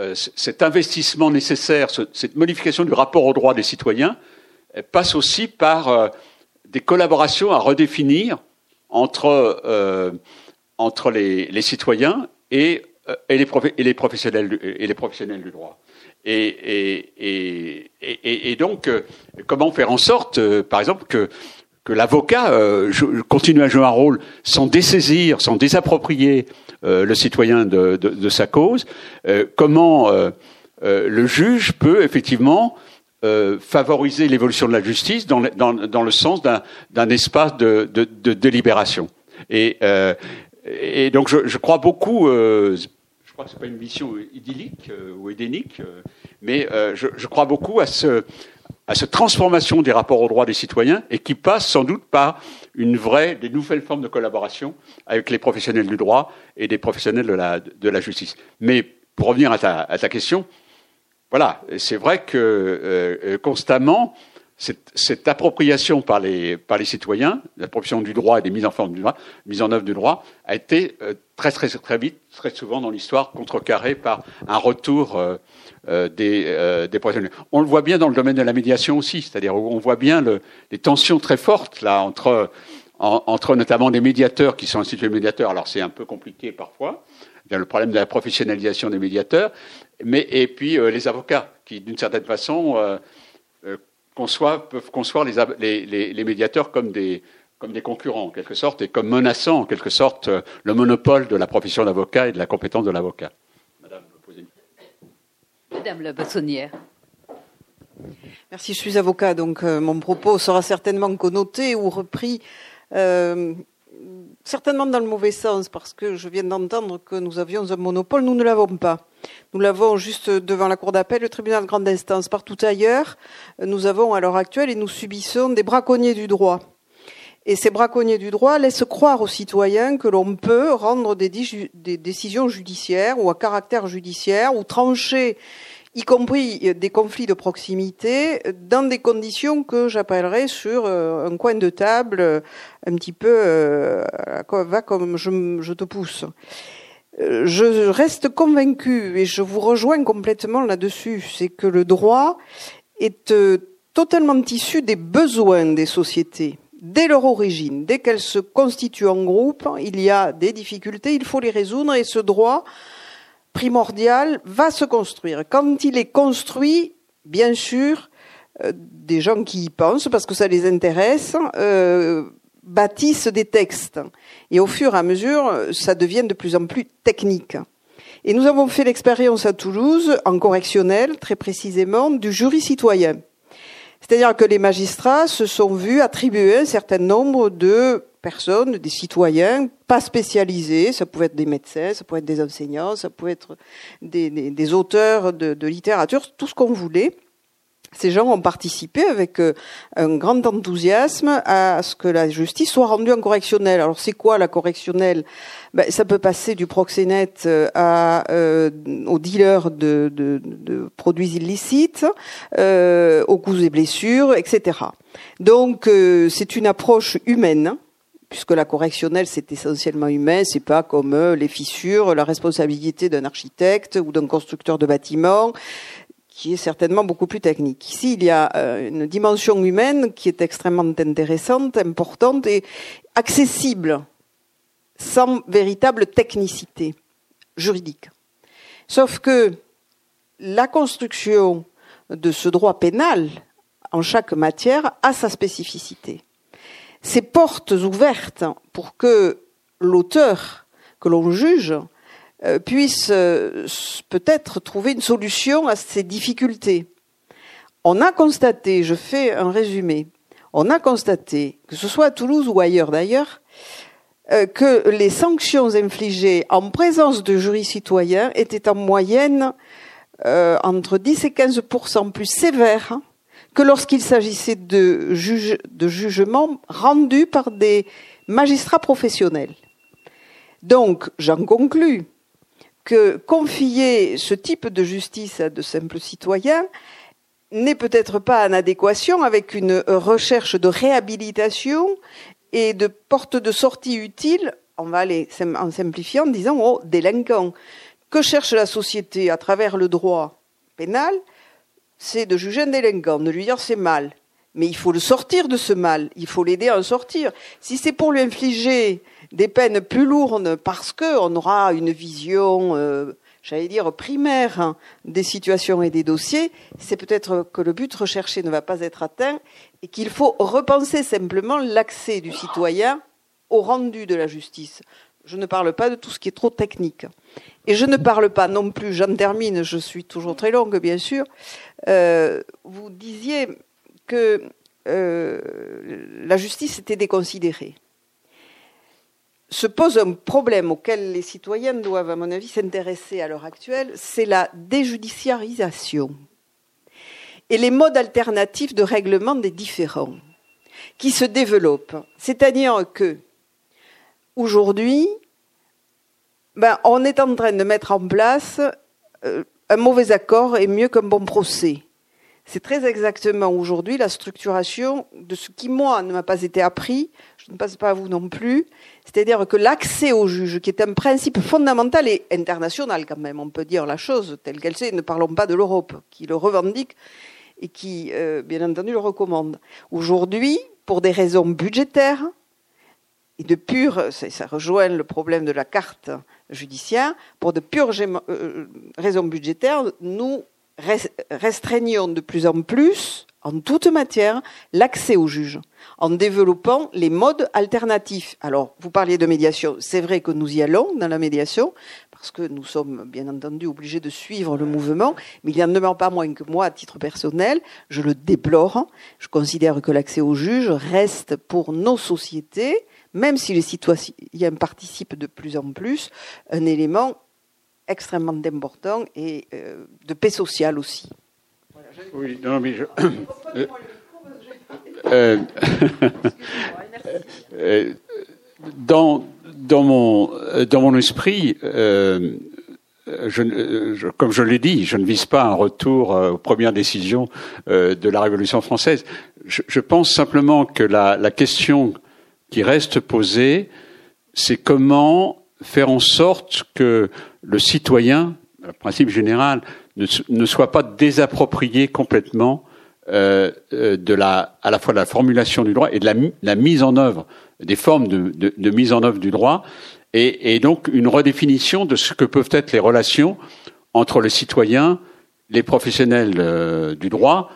Speaker 3: euh, cet investissement nécessaire, cette modification du rapport aux droits des citoyens, passe aussi par euh, des collaborations à redéfinir entre, les, citoyens et, les professionnels, du droit. Et, donc, comment faire en sorte, par exemple, que, l'avocat continue à jouer un rôle sans dessaisir, sans désapproprier euh, le citoyen de, sa cause, euh, comment euh, le juge peut effectivement favoriser l'évolution de la justice dans, le, sens d'un espace de, délibération. Et, donc je, crois beaucoup, je crois que c'est pas une mission idyllique ou édénique, mais je, crois beaucoup à ce, à cette transformation des rapports aux droits des citoyens et qui passe sans doute par une vraie, des nouvelles formes de collaboration avec les professionnels du droit et des professionnels de la, justice. Mais pour revenir à ta, à ta question, voilà, c'est vrai que euh, constamment, cette, cette, appropriation par les, par les citoyens, l'appropriation du droit et des mises en forme du droit, mise en œuvre du droit, a été euh, très, très, très vite, très souvent dans l'histoire, contrecarrée par un retour euh, euh, des, euh, des professionnels. On le voit bien dans le domaine de la médiation aussi, c'est-à-dire on voit bien le, les tensions très fortes là entre, entre notamment des médiateurs qui sont institués médiateurs. Alors c'est un peu compliqué parfois, le problème de la professionnalisation des médiateurs, mais et puis euh, les avocats qui d'une certaine façon conçoivent, peuvent concevoir les, les, les, médiateurs comme des comme des concurrents en quelque sorte et comme menaçant en quelque sorte le monopole de la profession d'avocat et de la compétence de l'avocat.
Speaker 2: Madame la Bassonnière.
Speaker 5: Merci, je suis avocat, donc euh, mon propos sera certainement connoté ou repris, euh, certainement dans le mauvais sens, parce que je viens d'entendre que nous avions un monopole, nous ne l'avons pas. Nous l'avons juste devant la Cour d'appel, le tribunal de grande instance. Partout ailleurs, nous avons à l'heure actuelle, et nous subissons des braconniers du droit. Et ces braconniers du droit laissent croire aux citoyens que l'on peut rendre des, décisions judiciaires ou à caractère judiciaire ou trancher, y compris des conflits de proximité, dans des conditions que j'appellerais sur euh, un coin de table, euh, un petit peu euh, va comme je, te pousse. Je reste convaincu et je vous rejoins complètement là-dessus, c'est que le droit est totalement issu des besoins des sociétés dès leur origine, dès qu'elles se constituent en groupe, il y a des difficultés, il faut les résoudre et ce droit primordial va se construire. Quand il est construit, bien sûr, euh, des gens qui y pensent, parce que ça les intéresse, euh, bâtissent des textes. Et au fur et à mesure, ça devient de plus en plus technique. Et nous avons fait l'expérience à Toulouse, en correctionnel, très précisément, du jury citoyen. C'est-à-dire que les magistrats se sont vus attribuer un certain nombre de personnes, des citoyens, pas spécialisés, ça pouvait être des médecins, ça pouvait être des enseignants, ça pouvait être des, auteurs de littérature, tout ce qu'on voulait, ces gens ont participé avec euh, un grand enthousiasme à ce que la justice soit rendue en correctionnel. Alors c'est quoi la correctionnelle? Ben, Ça peut passer du proxénète euh, à, euh, aux dealers de, de, de produits illicites, euh, aux coups et blessures, etc. Donc c'est une approche humaine puisque la correctionnelle c'est essentiellement humain, c'est pas comme les fissures, la responsabilité d'un architecte ou d'un constructeur de bâtiments qui est certainement beaucoup plus technique. Ici, il y a euh, une dimension humaine qui est extrêmement intéressante, importante et accessible, sans véritable technicité juridique. Sauf que la construction de ce droit pénal en chaque matière a sa spécificité. Ces portes ouvertes pour que l'auteur que l'on juge euh, puisse euh, peut-être trouver une solution à ces difficultés. On a constaté, je fais un résumé, on a constaté, que ce soit à Toulouse ou ailleurs d'ailleurs, euh, que les sanctions infligées en présence de jurys citoyens étaient en moyenne entre 10 et 15 plus sévères que lorsqu'il s'agissait de, juge, de jugements rendus par des magistrats professionnels. Donc, j'en conclus que confier ce type de justice à de simples citoyens n'est peut-être pas en adéquation avec une recherche de réhabilitation et de porte de sortie utile, on va aller en simplifiant, en disant aux délinquants. Que cherche la société à travers le droit pénal C'est de juger un délinquant, de lui dire c'est mal. Mais il faut le sortir de ce mal, il faut l'aider à en sortir. Si c'est pour lui infliger des peines plus lourdes parce qu'on aura une vision, euh, j'allais dire, primaire hein, des situations et des dossiers, c'est peut-être que le but recherché ne va pas être atteint et qu'il faut repenser simplement l'accès du citoyen au rendu de la justice. Je ne parle pas de tout ce qui est trop technique. Et je ne parle pas non plus, j'en termine, je suis toujours très longue bien sûr, euh, vous disiez que euh, la justice était déconsidérée se pose un problème auquel les citoyens doivent, à mon avis, s'intéresser à l'heure actuelle, c'est la déjudiciarisation et les modes alternatifs de règlement des différends qui se développent. C'est-à-dire que aujourd'hui, ben, on est en train de mettre en place euh, un mauvais accord est mieux qu'un bon procès. C'est très exactement aujourd'hui la structuration de ce qui, moi, ne m'a pas été appris, je ne passe pas à vous non plus, c'est-à-dire que l'accès au juge, qui est un principe fondamental et international quand même, on peut dire la chose telle qu'elle c'est, ne parlons pas de l'Europe, qui le revendique et qui, euh, bien entendu, le recommande. Aujourd'hui, pour des raisons budgétaires, et de pure, ça, rejoint le problème de la carte judiciaire, pour de pures euh, raisons budgétaires, nous restreignons de plus en plus, en toute matière, l'accès au juge, en développant les modes alternatifs. Alors, vous parliez de médiation, c'est vrai que nous y allons dans la médiation, parce que nous sommes bien entendu obligés de suivre le mouvement, mais il n'y en demeure pas moins que moi, à titre personnel, je le déplore. Je considère que l'accès au juge reste pour nos sociétés, même si les citoyens participent de plus en plus, un élément extrêmement important et euh, de paix sociale aussi.
Speaker 3: Oui, non, mais je... Euh, euh, dans, dans, mon, dans mon esprit, je, je, comme je l'ai dit, je ne vise pas un retour aux premières décisions de la Révolution française. Je, je pense simplement que la, la question qui reste posée, c'est comment faire en sorte que le citoyen, le principe général, ne, soit pas désapproprié complètement euh, euh, de la, à la fois de la formulation du droit et de la, mise en œuvre des formes de, mise en œuvre du droit, et, et, donc une redéfinition de ce que peuvent être les relations entre le citoyen, les professionnels euh, du droit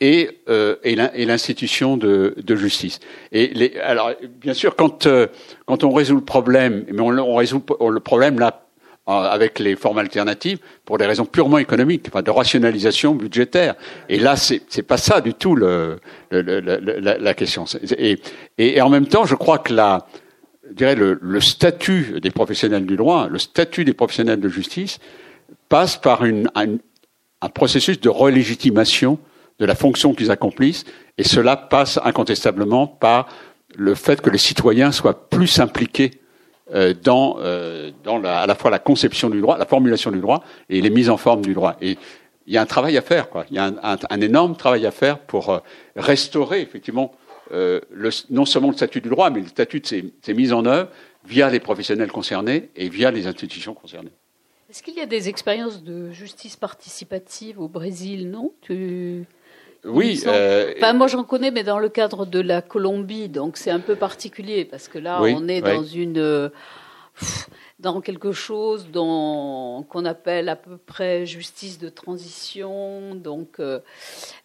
Speaker 3: et, euh, et l'institution de, de, justice. Et les, alors, bien sûr, quand, euh, quand on résout le problème, mais on, on résout le problème là avec les formes alternatives pour des raisons purement économiques, enfin de rationalisation budgétaire. Et là, c'est c'est pas ça du tout le, le, le, la, la, question. Et, et, en même temps, je crois que la, je dirais le, le, statut des professionnels du droit, le statut des professionnels de justice passe par une, un, un processus de relégitimation de la fonction qu'ils accomplissent, et cela passe incontestablement par le fait que les citoyens soient plus impliqués euh, dans, euh, à la fois la conception du droit, la formulation du droit et les mises en forme du droit. Et il y a un travail à faire, quoi. Il y a un, énorme travail à faire pour euh, restaurer effectivement non seulement le statut du droit, mais le statut de ces mises en œuvre via les professionnels concernés et via les institutions concernées.
Speaker 2: Est-ce qu'il y a des expériences de justice participative au Brésil, non?
Speaker 3: Oui. Euh,
Speaker 2: enfin, moi, j'en connais, mais dans le cadre de la Colombie, donc c'est un peu particulier parce que là, oui, on est oui. dans une. dans quelque chose qu'on appelle à peu près justice de transition. Donc, euh,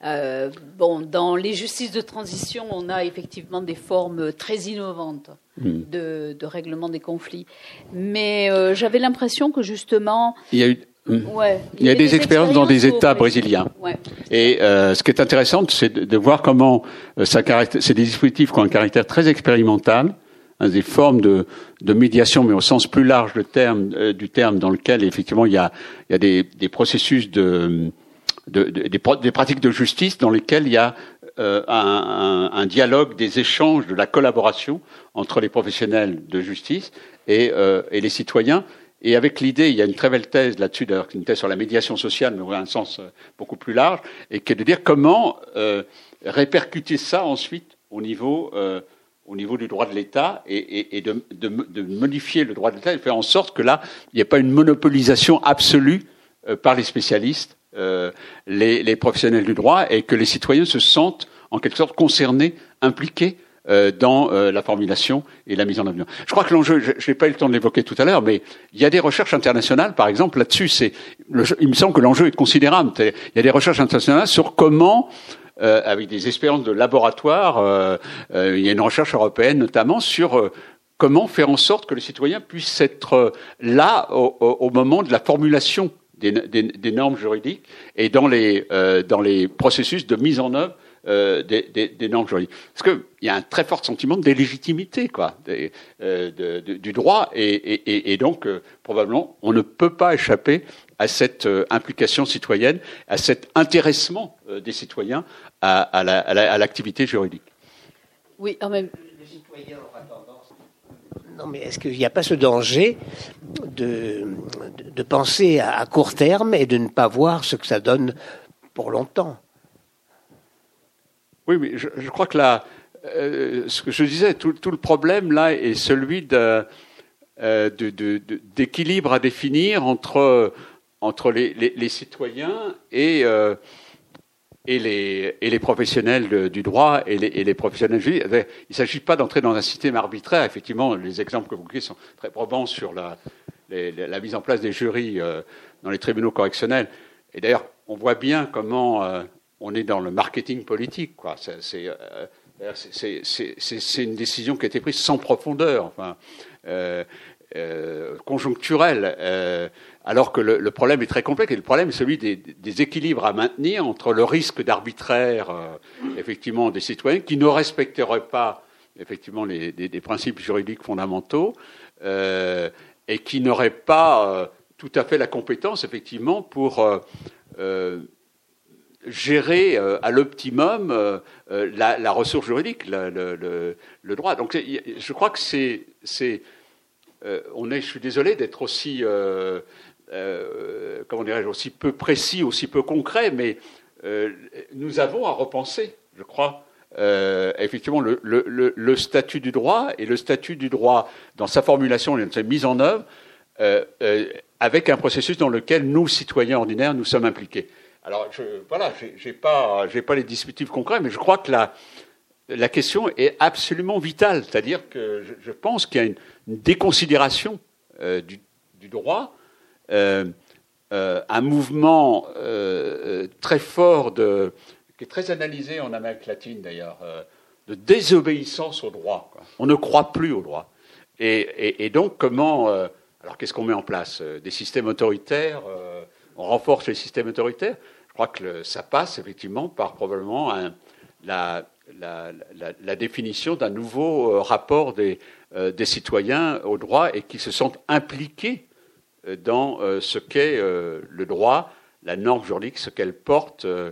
Speaker 2: euh, bon, dans les justices de transition, on a effectivement des formes très innovantes hmm. de, règlement des conflits. Mais euh, j'avais l'impression que justement,
Speaker 3: il y a eu hmm. il, y a des, expériences dans des États brésiliens. Et ce qui est intéressant, c'est de, voir comment ça c'est des dispositifs qui ont un caractère très expérimental, Hein, des formes de, de, médiation, mais au sens plus large du terme, euh, du terme dans lequel effectivement il y a, il y a des, des processus de, de, des, des, pratiques de justice dans lesquelles il y a euh, un, un, un, dialogue, des échanges, de la collaboration entre les professionnels de justice et, euh, et les citoyens. Et avec l'idée, il y a une très belle thèse là-dessus, d'ailleurs, une thèse sur la médiation sociale, mais dans un sens euh, beaucoup plus large, et qui est de dire comment répercuter ça ensuite au niveau au niveau du droit de l'État et, de, modifier le droit de l'État et de faire en sorte que là, il n'y ait pas une monopolisation absolue euh, par les spécialistes, euh, les, professionnels du droit, et que les citoyens se sentent en quelque sorte concernés, impliqués euh, dans la formulation et la mise en œuvre. Je crois que l'enjeu, je n'ai pas eu le temps de l'évoquer tout à l'heure, mais il y a des recherches internationales, par exemple, là-dessus. C'est, il me semble que l'enjeu est considérable. Il y a des recherches internationales sur comment euh, avec des expériences de laboratoire. Euh, euh, il y a une recherche européenne notamment sur comment faire en sorte que les citoyens puissent être là au, moment de la formulation des, des, normes juridiques et dans les, dans les processus de mise en œuvre euh, des, des, des, normes juridiques. Parce qu'il y a un très fort sentiment de légitimité quoi, des, euh, de, de, du droit, et, et, et donc probablement on ne peut pas échapper à cette implication citoyenne, à cet intéressement des citoyens à, l'activité juridique.
Speaker 2: Oui, en même
Speaker 6: non, mais est-ce qu'il n'y a pas ce danger de, de, penser à, court terme et de ne pas voir ce que ça donne pour longtemps?
Speaker 3: Oui, mais je, crois que là, euh, ce que je disais, tout, tout, le problème là est celui de, euh, d'équilibre à définir entre, entre les, les, citoyens et, euh, et les, et les professionnels du droit et les, et les professionnels juifs. Il ne s'agit pas d'entrer dans un système arbitraire. Effectivement, les exemples que vous donnez sont très probants sur la, la mise en place des jurys euh, dans les tribunaux correctionnels. Et d'ailleurs, on voit bien comment euh, on est dans le marketing politique. Quoi. C'est, euh, c'est, une décision qui a été prise sans profondeur, enfin, conjoncturelle alors que le, problème est très complexe et le problème est celui des, équilibres à maintenir entre le risque d'arbitraire, euh, effectivement, des citoyens qui ne respecteraient pas, effectivement, les, des, principes juridiques fondamentaux euh, et qui n'auraient pas euh, tout à fait la compétence, effectivement, pour gérer à l'optimum la, ressource juridique, le, droit. Donc, je crois que c'est, on est, je suis désolé d'être aussi euh, comment dirais-je, aussi peu précis, aussi peu concret, mais euh, nous avons à repenser, je crois, euh, effectivement, le, le, le, statut du droit et le statut du droit dans sa formulation et dans sa mise en œuvre, avec un processus dans lequel nous, citoyens ordinaires, nous sommes impliqués. Alors, je, voilà, j'ai pas, j'ai pas les dispositifs concrets, mais je crois que la, la question est absolument vitale. C'est-à-dire que je, je pense qu'il y a une, déconsidération du, du, droit euh, euh, un mouvement euh, très fort, de, qui est très analysé en Amérique latine d'ailleurs, de désobéissance au droit. On ne croit plus au droit. Et, donc, comment. alors, qu'est-ce qu'on met en place? Des systèmes autoritaires On renforce les systèmes autoritaires? Je crois que ça passe effectivement par probablement la, définition d'un nouveau rapport des, des, citoyens au droit et qui se sentent impliqués dans euh, ce qu'est euh, le droit, la norme juridique, ce qu'elle porte euh,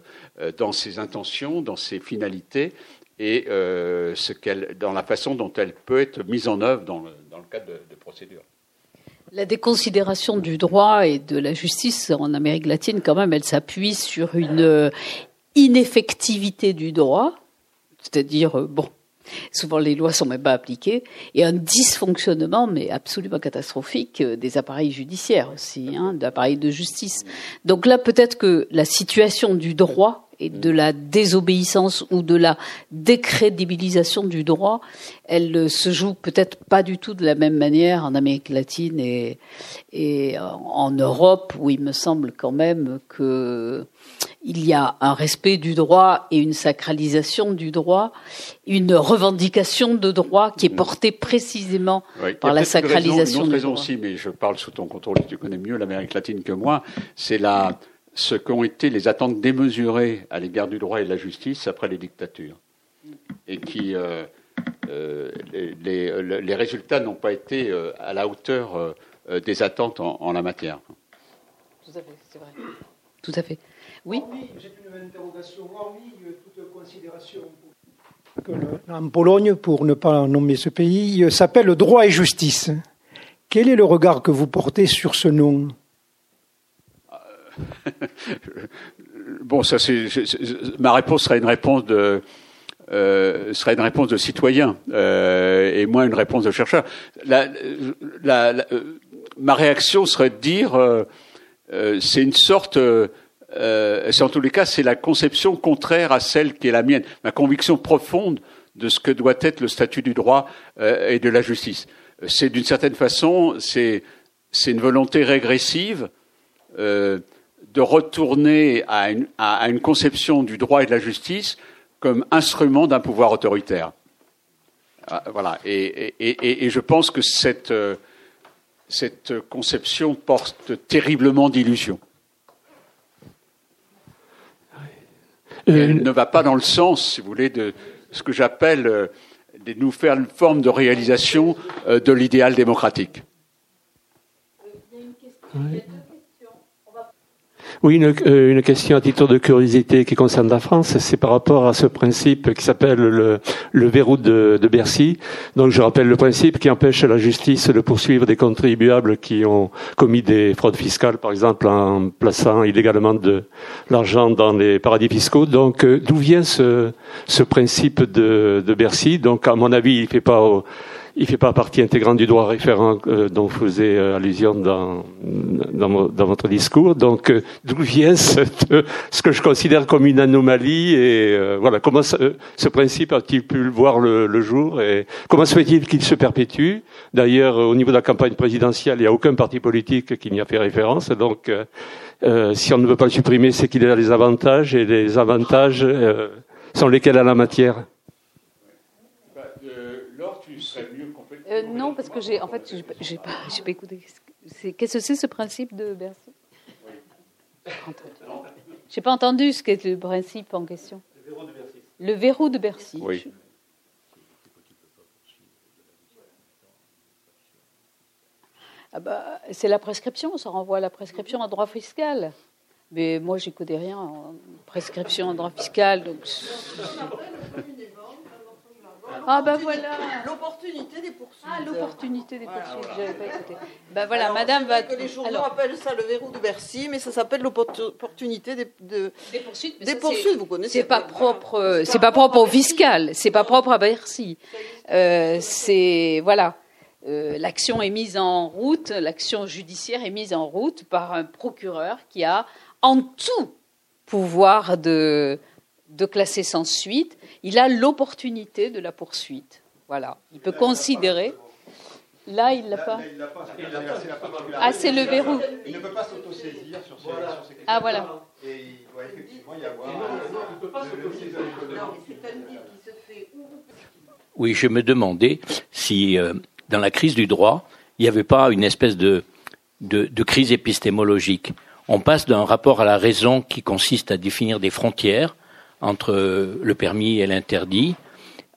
Speaker 3: dans ses intentions, dans ses finalités et dans la façon dont elle peut être mise en œuvre dans le, dans le cadre de, de procédures.
Speaker 2: La déconsidération du droit et de la justice en Amérique latine, quand même, elle s'appuie sur une ineffectivité du droit, c'est-à-dire, bon, Souvent, les lois sont même pas appliquées et un dysfonctionnement, mais absolument catastrophique, euh, des appareils judiciaires aussi, hein, d'appareils de justice. Donc là, peut-être que la situation du droit et de la désobéissance ou de la décrédibilisation du droit, elle se joue peut-être pas du tout de la même manière en Amérique latine et, et en Europe, où il me semble quand même que il y a un respect du droit et une sacralisation du droit, une revendication de droit qui est portée précisément par la sacralisation
Speaker 3: une
Speaker 2: raison,
Speaker 3: une raison aussi, mais je parle sous ton contrôle, tu connais mieux l'Amérique latine que moi, c'est la, ce qu'ont été les attentes démesurées à l'égard du droit et de la justice après les dictatures. Et qui, euh, euh, les, les, résultats n'ont pas été euh, à la hauteur des attentes en, en la matière.
Speaker 2: Tout à fait, c'est vrai. Tout à fait. Oui.
Speaker 7: J'ai une interrogation. toute considération que en Pologne, pour ne pas nommer ce pays, s'appelle droit et justice. Quel est le regard que vous portez sur ce nom?
Speaker 3: Bon, ça c'est ma réponse serait une réponse de euh, serait une réponse de citoyen euh, et moins une réponse de chercheur. La, la, ma réaction serait de dire euh, c'est une sorte euh, c'est en tous les cas, c'est la conception contraire à celle qui est la mienne, ma conviction profonde de ce que doit être le statut du droit euh, et de la justice. C'est d'une certaine façon, c'est une volonté régressive euh, de retourner à une, à, une, conception du droit et de la justice comme instrument d'un pouvoir autoritaire. Ah, voilà. Et, et, et, je pense que cette, cette conception porte terriblement d'illusions. Elle ne va pas dans le sens, si vous voulez, de ce que j'appelle euh, de nous faire une forme de réalisation euh, de l'idéal démocratique.
Speaker 8: Oui, une, euh, une, question à titre de curiosité qui concerne la France, c'est par rapport à ce principe qui s'appelle le, le, verrou de, de, Bercy. Donc je rappelle le principe qui empêche la justice de poursuivre des contribuables qui ont commis des fraudes fiscales, par exemple en plaçant illégalement de l'argent dans les paradis fiscaux. Donc euh, d'où vient ce, ce principe de, de, Bercy? Donc à mon avis, il ne fait pas il fait pas partie intégrante du droit référent euh, dont vous faisiez euh, allusion dans, dans, dans, votre discours. Donc, euh, d'où vient ce que je considère comme une anomalie et voilà comment ce, ce principe a-t-il pu voir le, le, jour et comment se fait-il qu'il se perpétue? D'ailleurs, au niveau de la campagne présidentielle, il n'y a aucun parti politique qui n'y a fait référence. Donc, si on ne veut pas le supprimer, c'est qu'il a des avantages et les avantages sont lesquels à la matière?
Speaker 2: Euh, non, parce que j'ai, en fait, j'ai pas, pas écouté. Qu'est-ce que c'est ce principe de Bercy? J'ai pas entendu ce qu'est le principe en question. Le verrou de Bercy. Le verrou de Bercy.
Speaker 3: Oui.
Speaker 2: Ah bah, c'est la prescription, ça renvoie à la prescription en droit fiscal. Mais moi, j'y connais rien en prescription en droit fiscal. Donc... Ah ben voilà.
Speaker 5: L'opportunité des poursuites.
Speaker 2: Ah l'opportunité des poursuites, j'avais pas écouté. Ben voilà, Madame va.
Speaker 5: Que les journaux appellent ça le verrou de Bercy, mais ça s'appelle l'opportunité des, de...
Speaker 2: des poursuites.
Speaker 5: des poursuites, vous connaissez.
Speaker 2: C'est pas propre, euh, c'est pas propre au fiscal, c'est pas propre à Bercy. Euh, c'est voilà. Euh, l'action est mise en route, l'action judiciaire est mise en route par un procureur qui a en tout pouvoir de, de classer sans suite il a l'opportunité de la poursuite. Voilà. Il peut considérer. Là, il ne l'a pas. Ah, c'est le verrou.
Speaker 4: Il ne peut pas s'autosaisir sur ces, questions.
Speaker 2: Ah, voilà.
Speaker 4: Et il doit effectivement y avoir.
Speaker 9: Oui, je me demandais si, euh, dans la crise du droit, il n'y avait pas une espèce de, de, de crise épistémologique. On passe d'un rapport à la raison qui consiste à définir des frontières entre le permis et l'interdit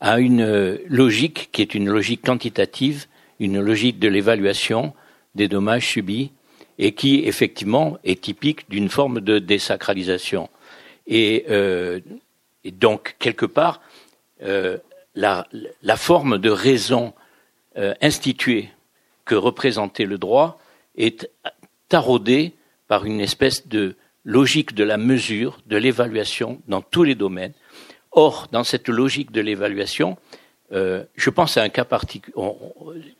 Speaker 9: à une logique qui est une logique quantitative, une logique de l'évaluation des dommages subis et qui effectivement est typique d'une forme de désacralisation. Et, euh, donc quelque part, euh, la, forme de raison euh, instituée que représentait le droit est taraudée par une espèce de logique de la mesure, de l'évaluation dans tous les domaines. Or, dans cette logique de l'évaluation, euh, je pense à un cas particulier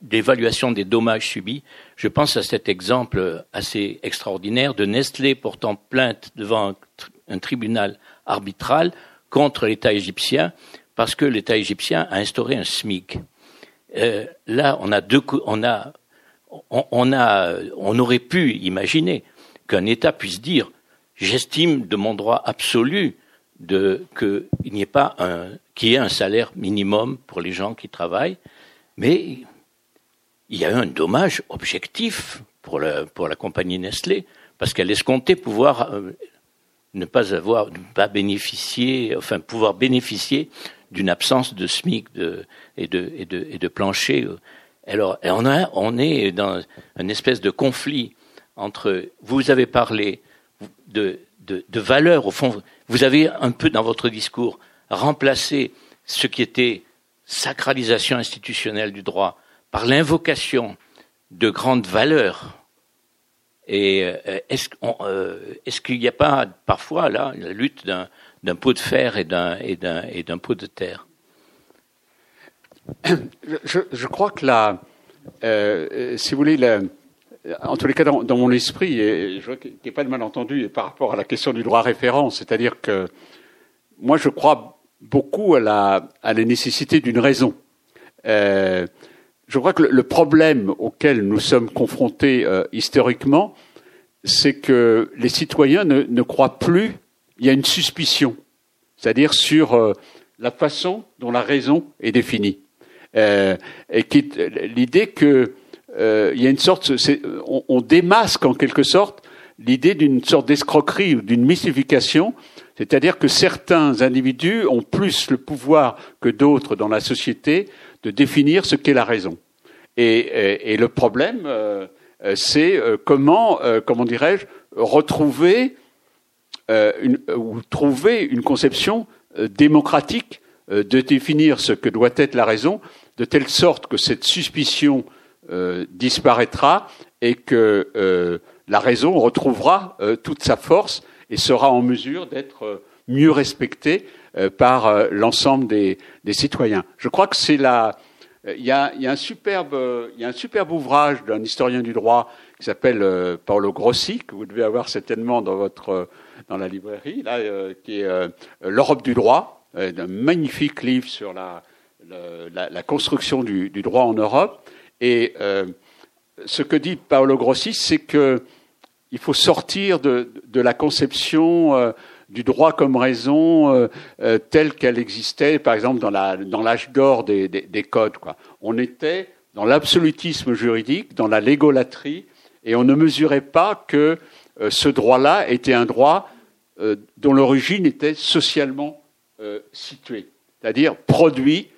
Speaker 9: d'évaluation des dommages subis. Je pense à cet exemple assez extraordinaire de Nestlé portant plainte devant un, tribunal arbitral contre l'État égyptien parce que l'État égyptien a instauré un SMIC. Euh, là, on a deux, on a, on, a, on aurait pu imaginer qu'un État puisse dire j'estime de mon droit absolu de qu'il n'y ait pas un, ait un salaire minimum pour les gens qui travaillent, mais il y a eu un dommage objectif pour la, pour la compagnie Nestlé, parce qu'elle escomptait pouvoir euh, ne pas avoir, ne pas bénéficier, enfin pouvoir bénéficier d'une absence de SMIC de, et, de, et, de, et de plancher. Alors, on, a, on est dans une espèce de conflit entre. Vous avez parlé de, de, de valeurs, au fond, vous avez un peu dans votre discours remplacé ce qui était sacralisation institutionnelle du droit par l'invocation de grandes valeurs. Et euh, euh, est-ce qu'il n'y a pas parfois là la lutte d'un pot de fer et d'un pot de terre?
Speaker 3: Je, je, crois que là, euh, si vous voulez, la, en tous les cas, dans, mon esprit, et je vois qu'il n'y a pas de malentendu par rapport à la question du droit référence, c'est-à-dire que moi, je crois beaucoup à la, à la nécessité d'une raison. Euh, je crois que le, problème auquel nous sommes confrontés euh, historiquement, c'est que les citoyens ne, ne, croient plus, il y a une suspicion, c'est-à-dire sur euh, la façon dont la raison est définie. Euh, et l'idée que euh, il y a une sorte, on, on, démasque en quelque sorte l'idée d'une sorte d'escroquerie ou d'une mystification, c'est-à-dire que certains individus ont plus le pouvoir que d'autres dans la société de définir ce qu'est la raison. Et, le problème, euh, c'est euh, comment, euh, comment dirais-je, retrouver ou trouver une conception démocratique de définir ce que doit être la raison, de telle sorte que cette suspicion euh, disparaîtra et que euh, la raison retrouvera euh, toute sa force et sera en mesure d'être mieux respectée par l'ensemble des, des, citoyens. Je crois que c'est la. Il y, a, il y a un superbe, il y a un superbe ouvrage d'un historien du droit qui s'appelle Paolo Grossi que vous devez avoir certainement dans votre dans la librairie là, qui est l'Europe du droit, un magnifique livre sur la, la, la construction du, du, droit en Europe. Et euh, ce que dit Paolo Grossi, c'est qu'il faut sortir de, la conception euh, du droit comme raison euh, euh telle qu'elle existait, par exemple, dans l'âge d'or des, des, des, codes. On était dans l'absolutisme juridique, dans la légolatrie, et on ne mesurait pas que ce droit-là était un droit dont l'origine était socialement située, c'est-à-dire produit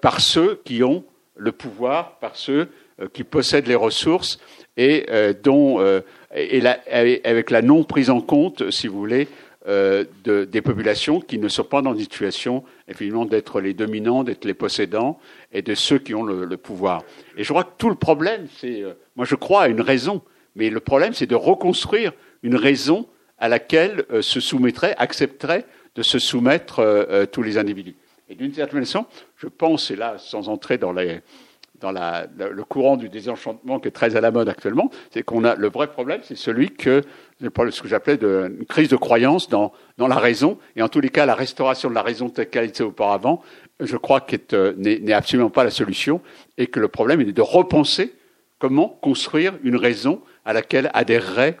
Speaker 3: par ceux qui ont le pouvoir par ceux euh, qui possèdent les ressources et euh, dont euh, et la, avec la non prise en compte, si vous voulez, de, des populations qui ne sont pas dans une situation effectivement d'être les dominants, d'être les possédants et de ceux qui ont le, le pouvoir. Et je crois que tout le problème, c'est, moi je crois à une raison, mais le problème c'est de reconstruire une raison à laquelle se soumettraient, accepteraient de se soumettre tous les individus. Et d'une certaine façon, je pense, et là, sans entrer dans, le courant du désenchantement qui est très à la mode actuellement, c'est qu'on a le vrai problème, c'est celui que ce que j'appelais une crise de croyance dans, dans la raison, et en tous les cas, la restauration de la raison telle qu'elle était auparavant, je crois qu'elle euh, n'est absolument pas la solution, et que le problème est de repenser comment construire une raison à laquelle adhérerait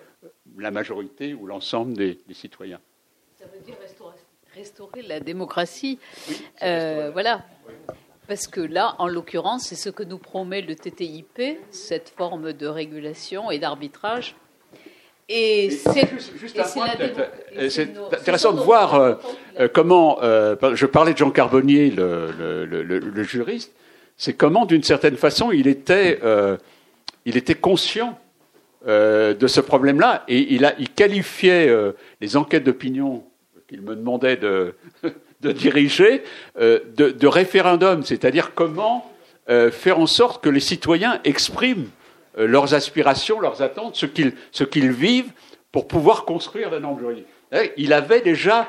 Speaker 3: la majorité ou l'ensemble des, des citoyens.
Speaker 2: Ça veut dire restaurer la démocratie. Euh, voilà. Parce que là, en l'occurrence, c'est ce que nous promet le TTIP, cette forme de régulation et d'arbitrage.
Speaker 3: Et c'est intéressant de voir euh, euh, comment, je parlais de Jean Carbonnier, le, le, le, le juriste, c'est comment, d'une certaine façon, il était, il était conscient de ce problème-là et il, a, il qualifiait les enquêtes d'opinion qu'il me demandait de, de diriger, euh, de, de, référendum, c'est-à-dire comment euh, faire en sorte que les citoyens expriment euh, leurs aspirations, leurs attentes, ce qu'ils, ce qu'ils vivent pour pouvoir construire la norme juridique. Il avait déjà,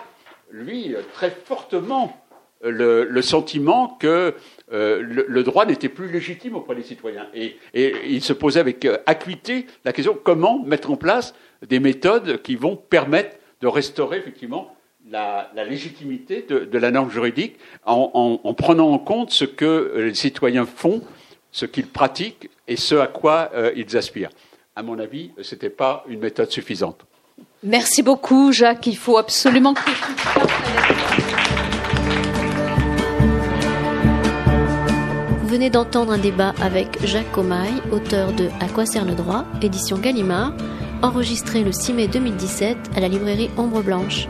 Speaker 3: lui, très fortement le, le sentiment que le, le, droit n'était plus légitime auprès des citoyens. Et, et il se posait avec acuité la question comment mettre en place des méthodes qui vont permettre de restaurer effectivement la, légitimité de, la norme juridique en, prenant en compte ce que les citoyens font, ce qu'ils pratiquent et ce à quoi euh, ils aspirent. À mon avis, ce n'était pas une méthode suffisante.
Speaker 2: Merci beaucoup, Jacques. Il faut absolument que
Speaker 1: Vous venez d'entendre un débat avec Jacques Comaille, auteur de À quoi sert le droit, édition Gallimard, enregistré le 6 mai 2017 à la librairie Ombre Blanche.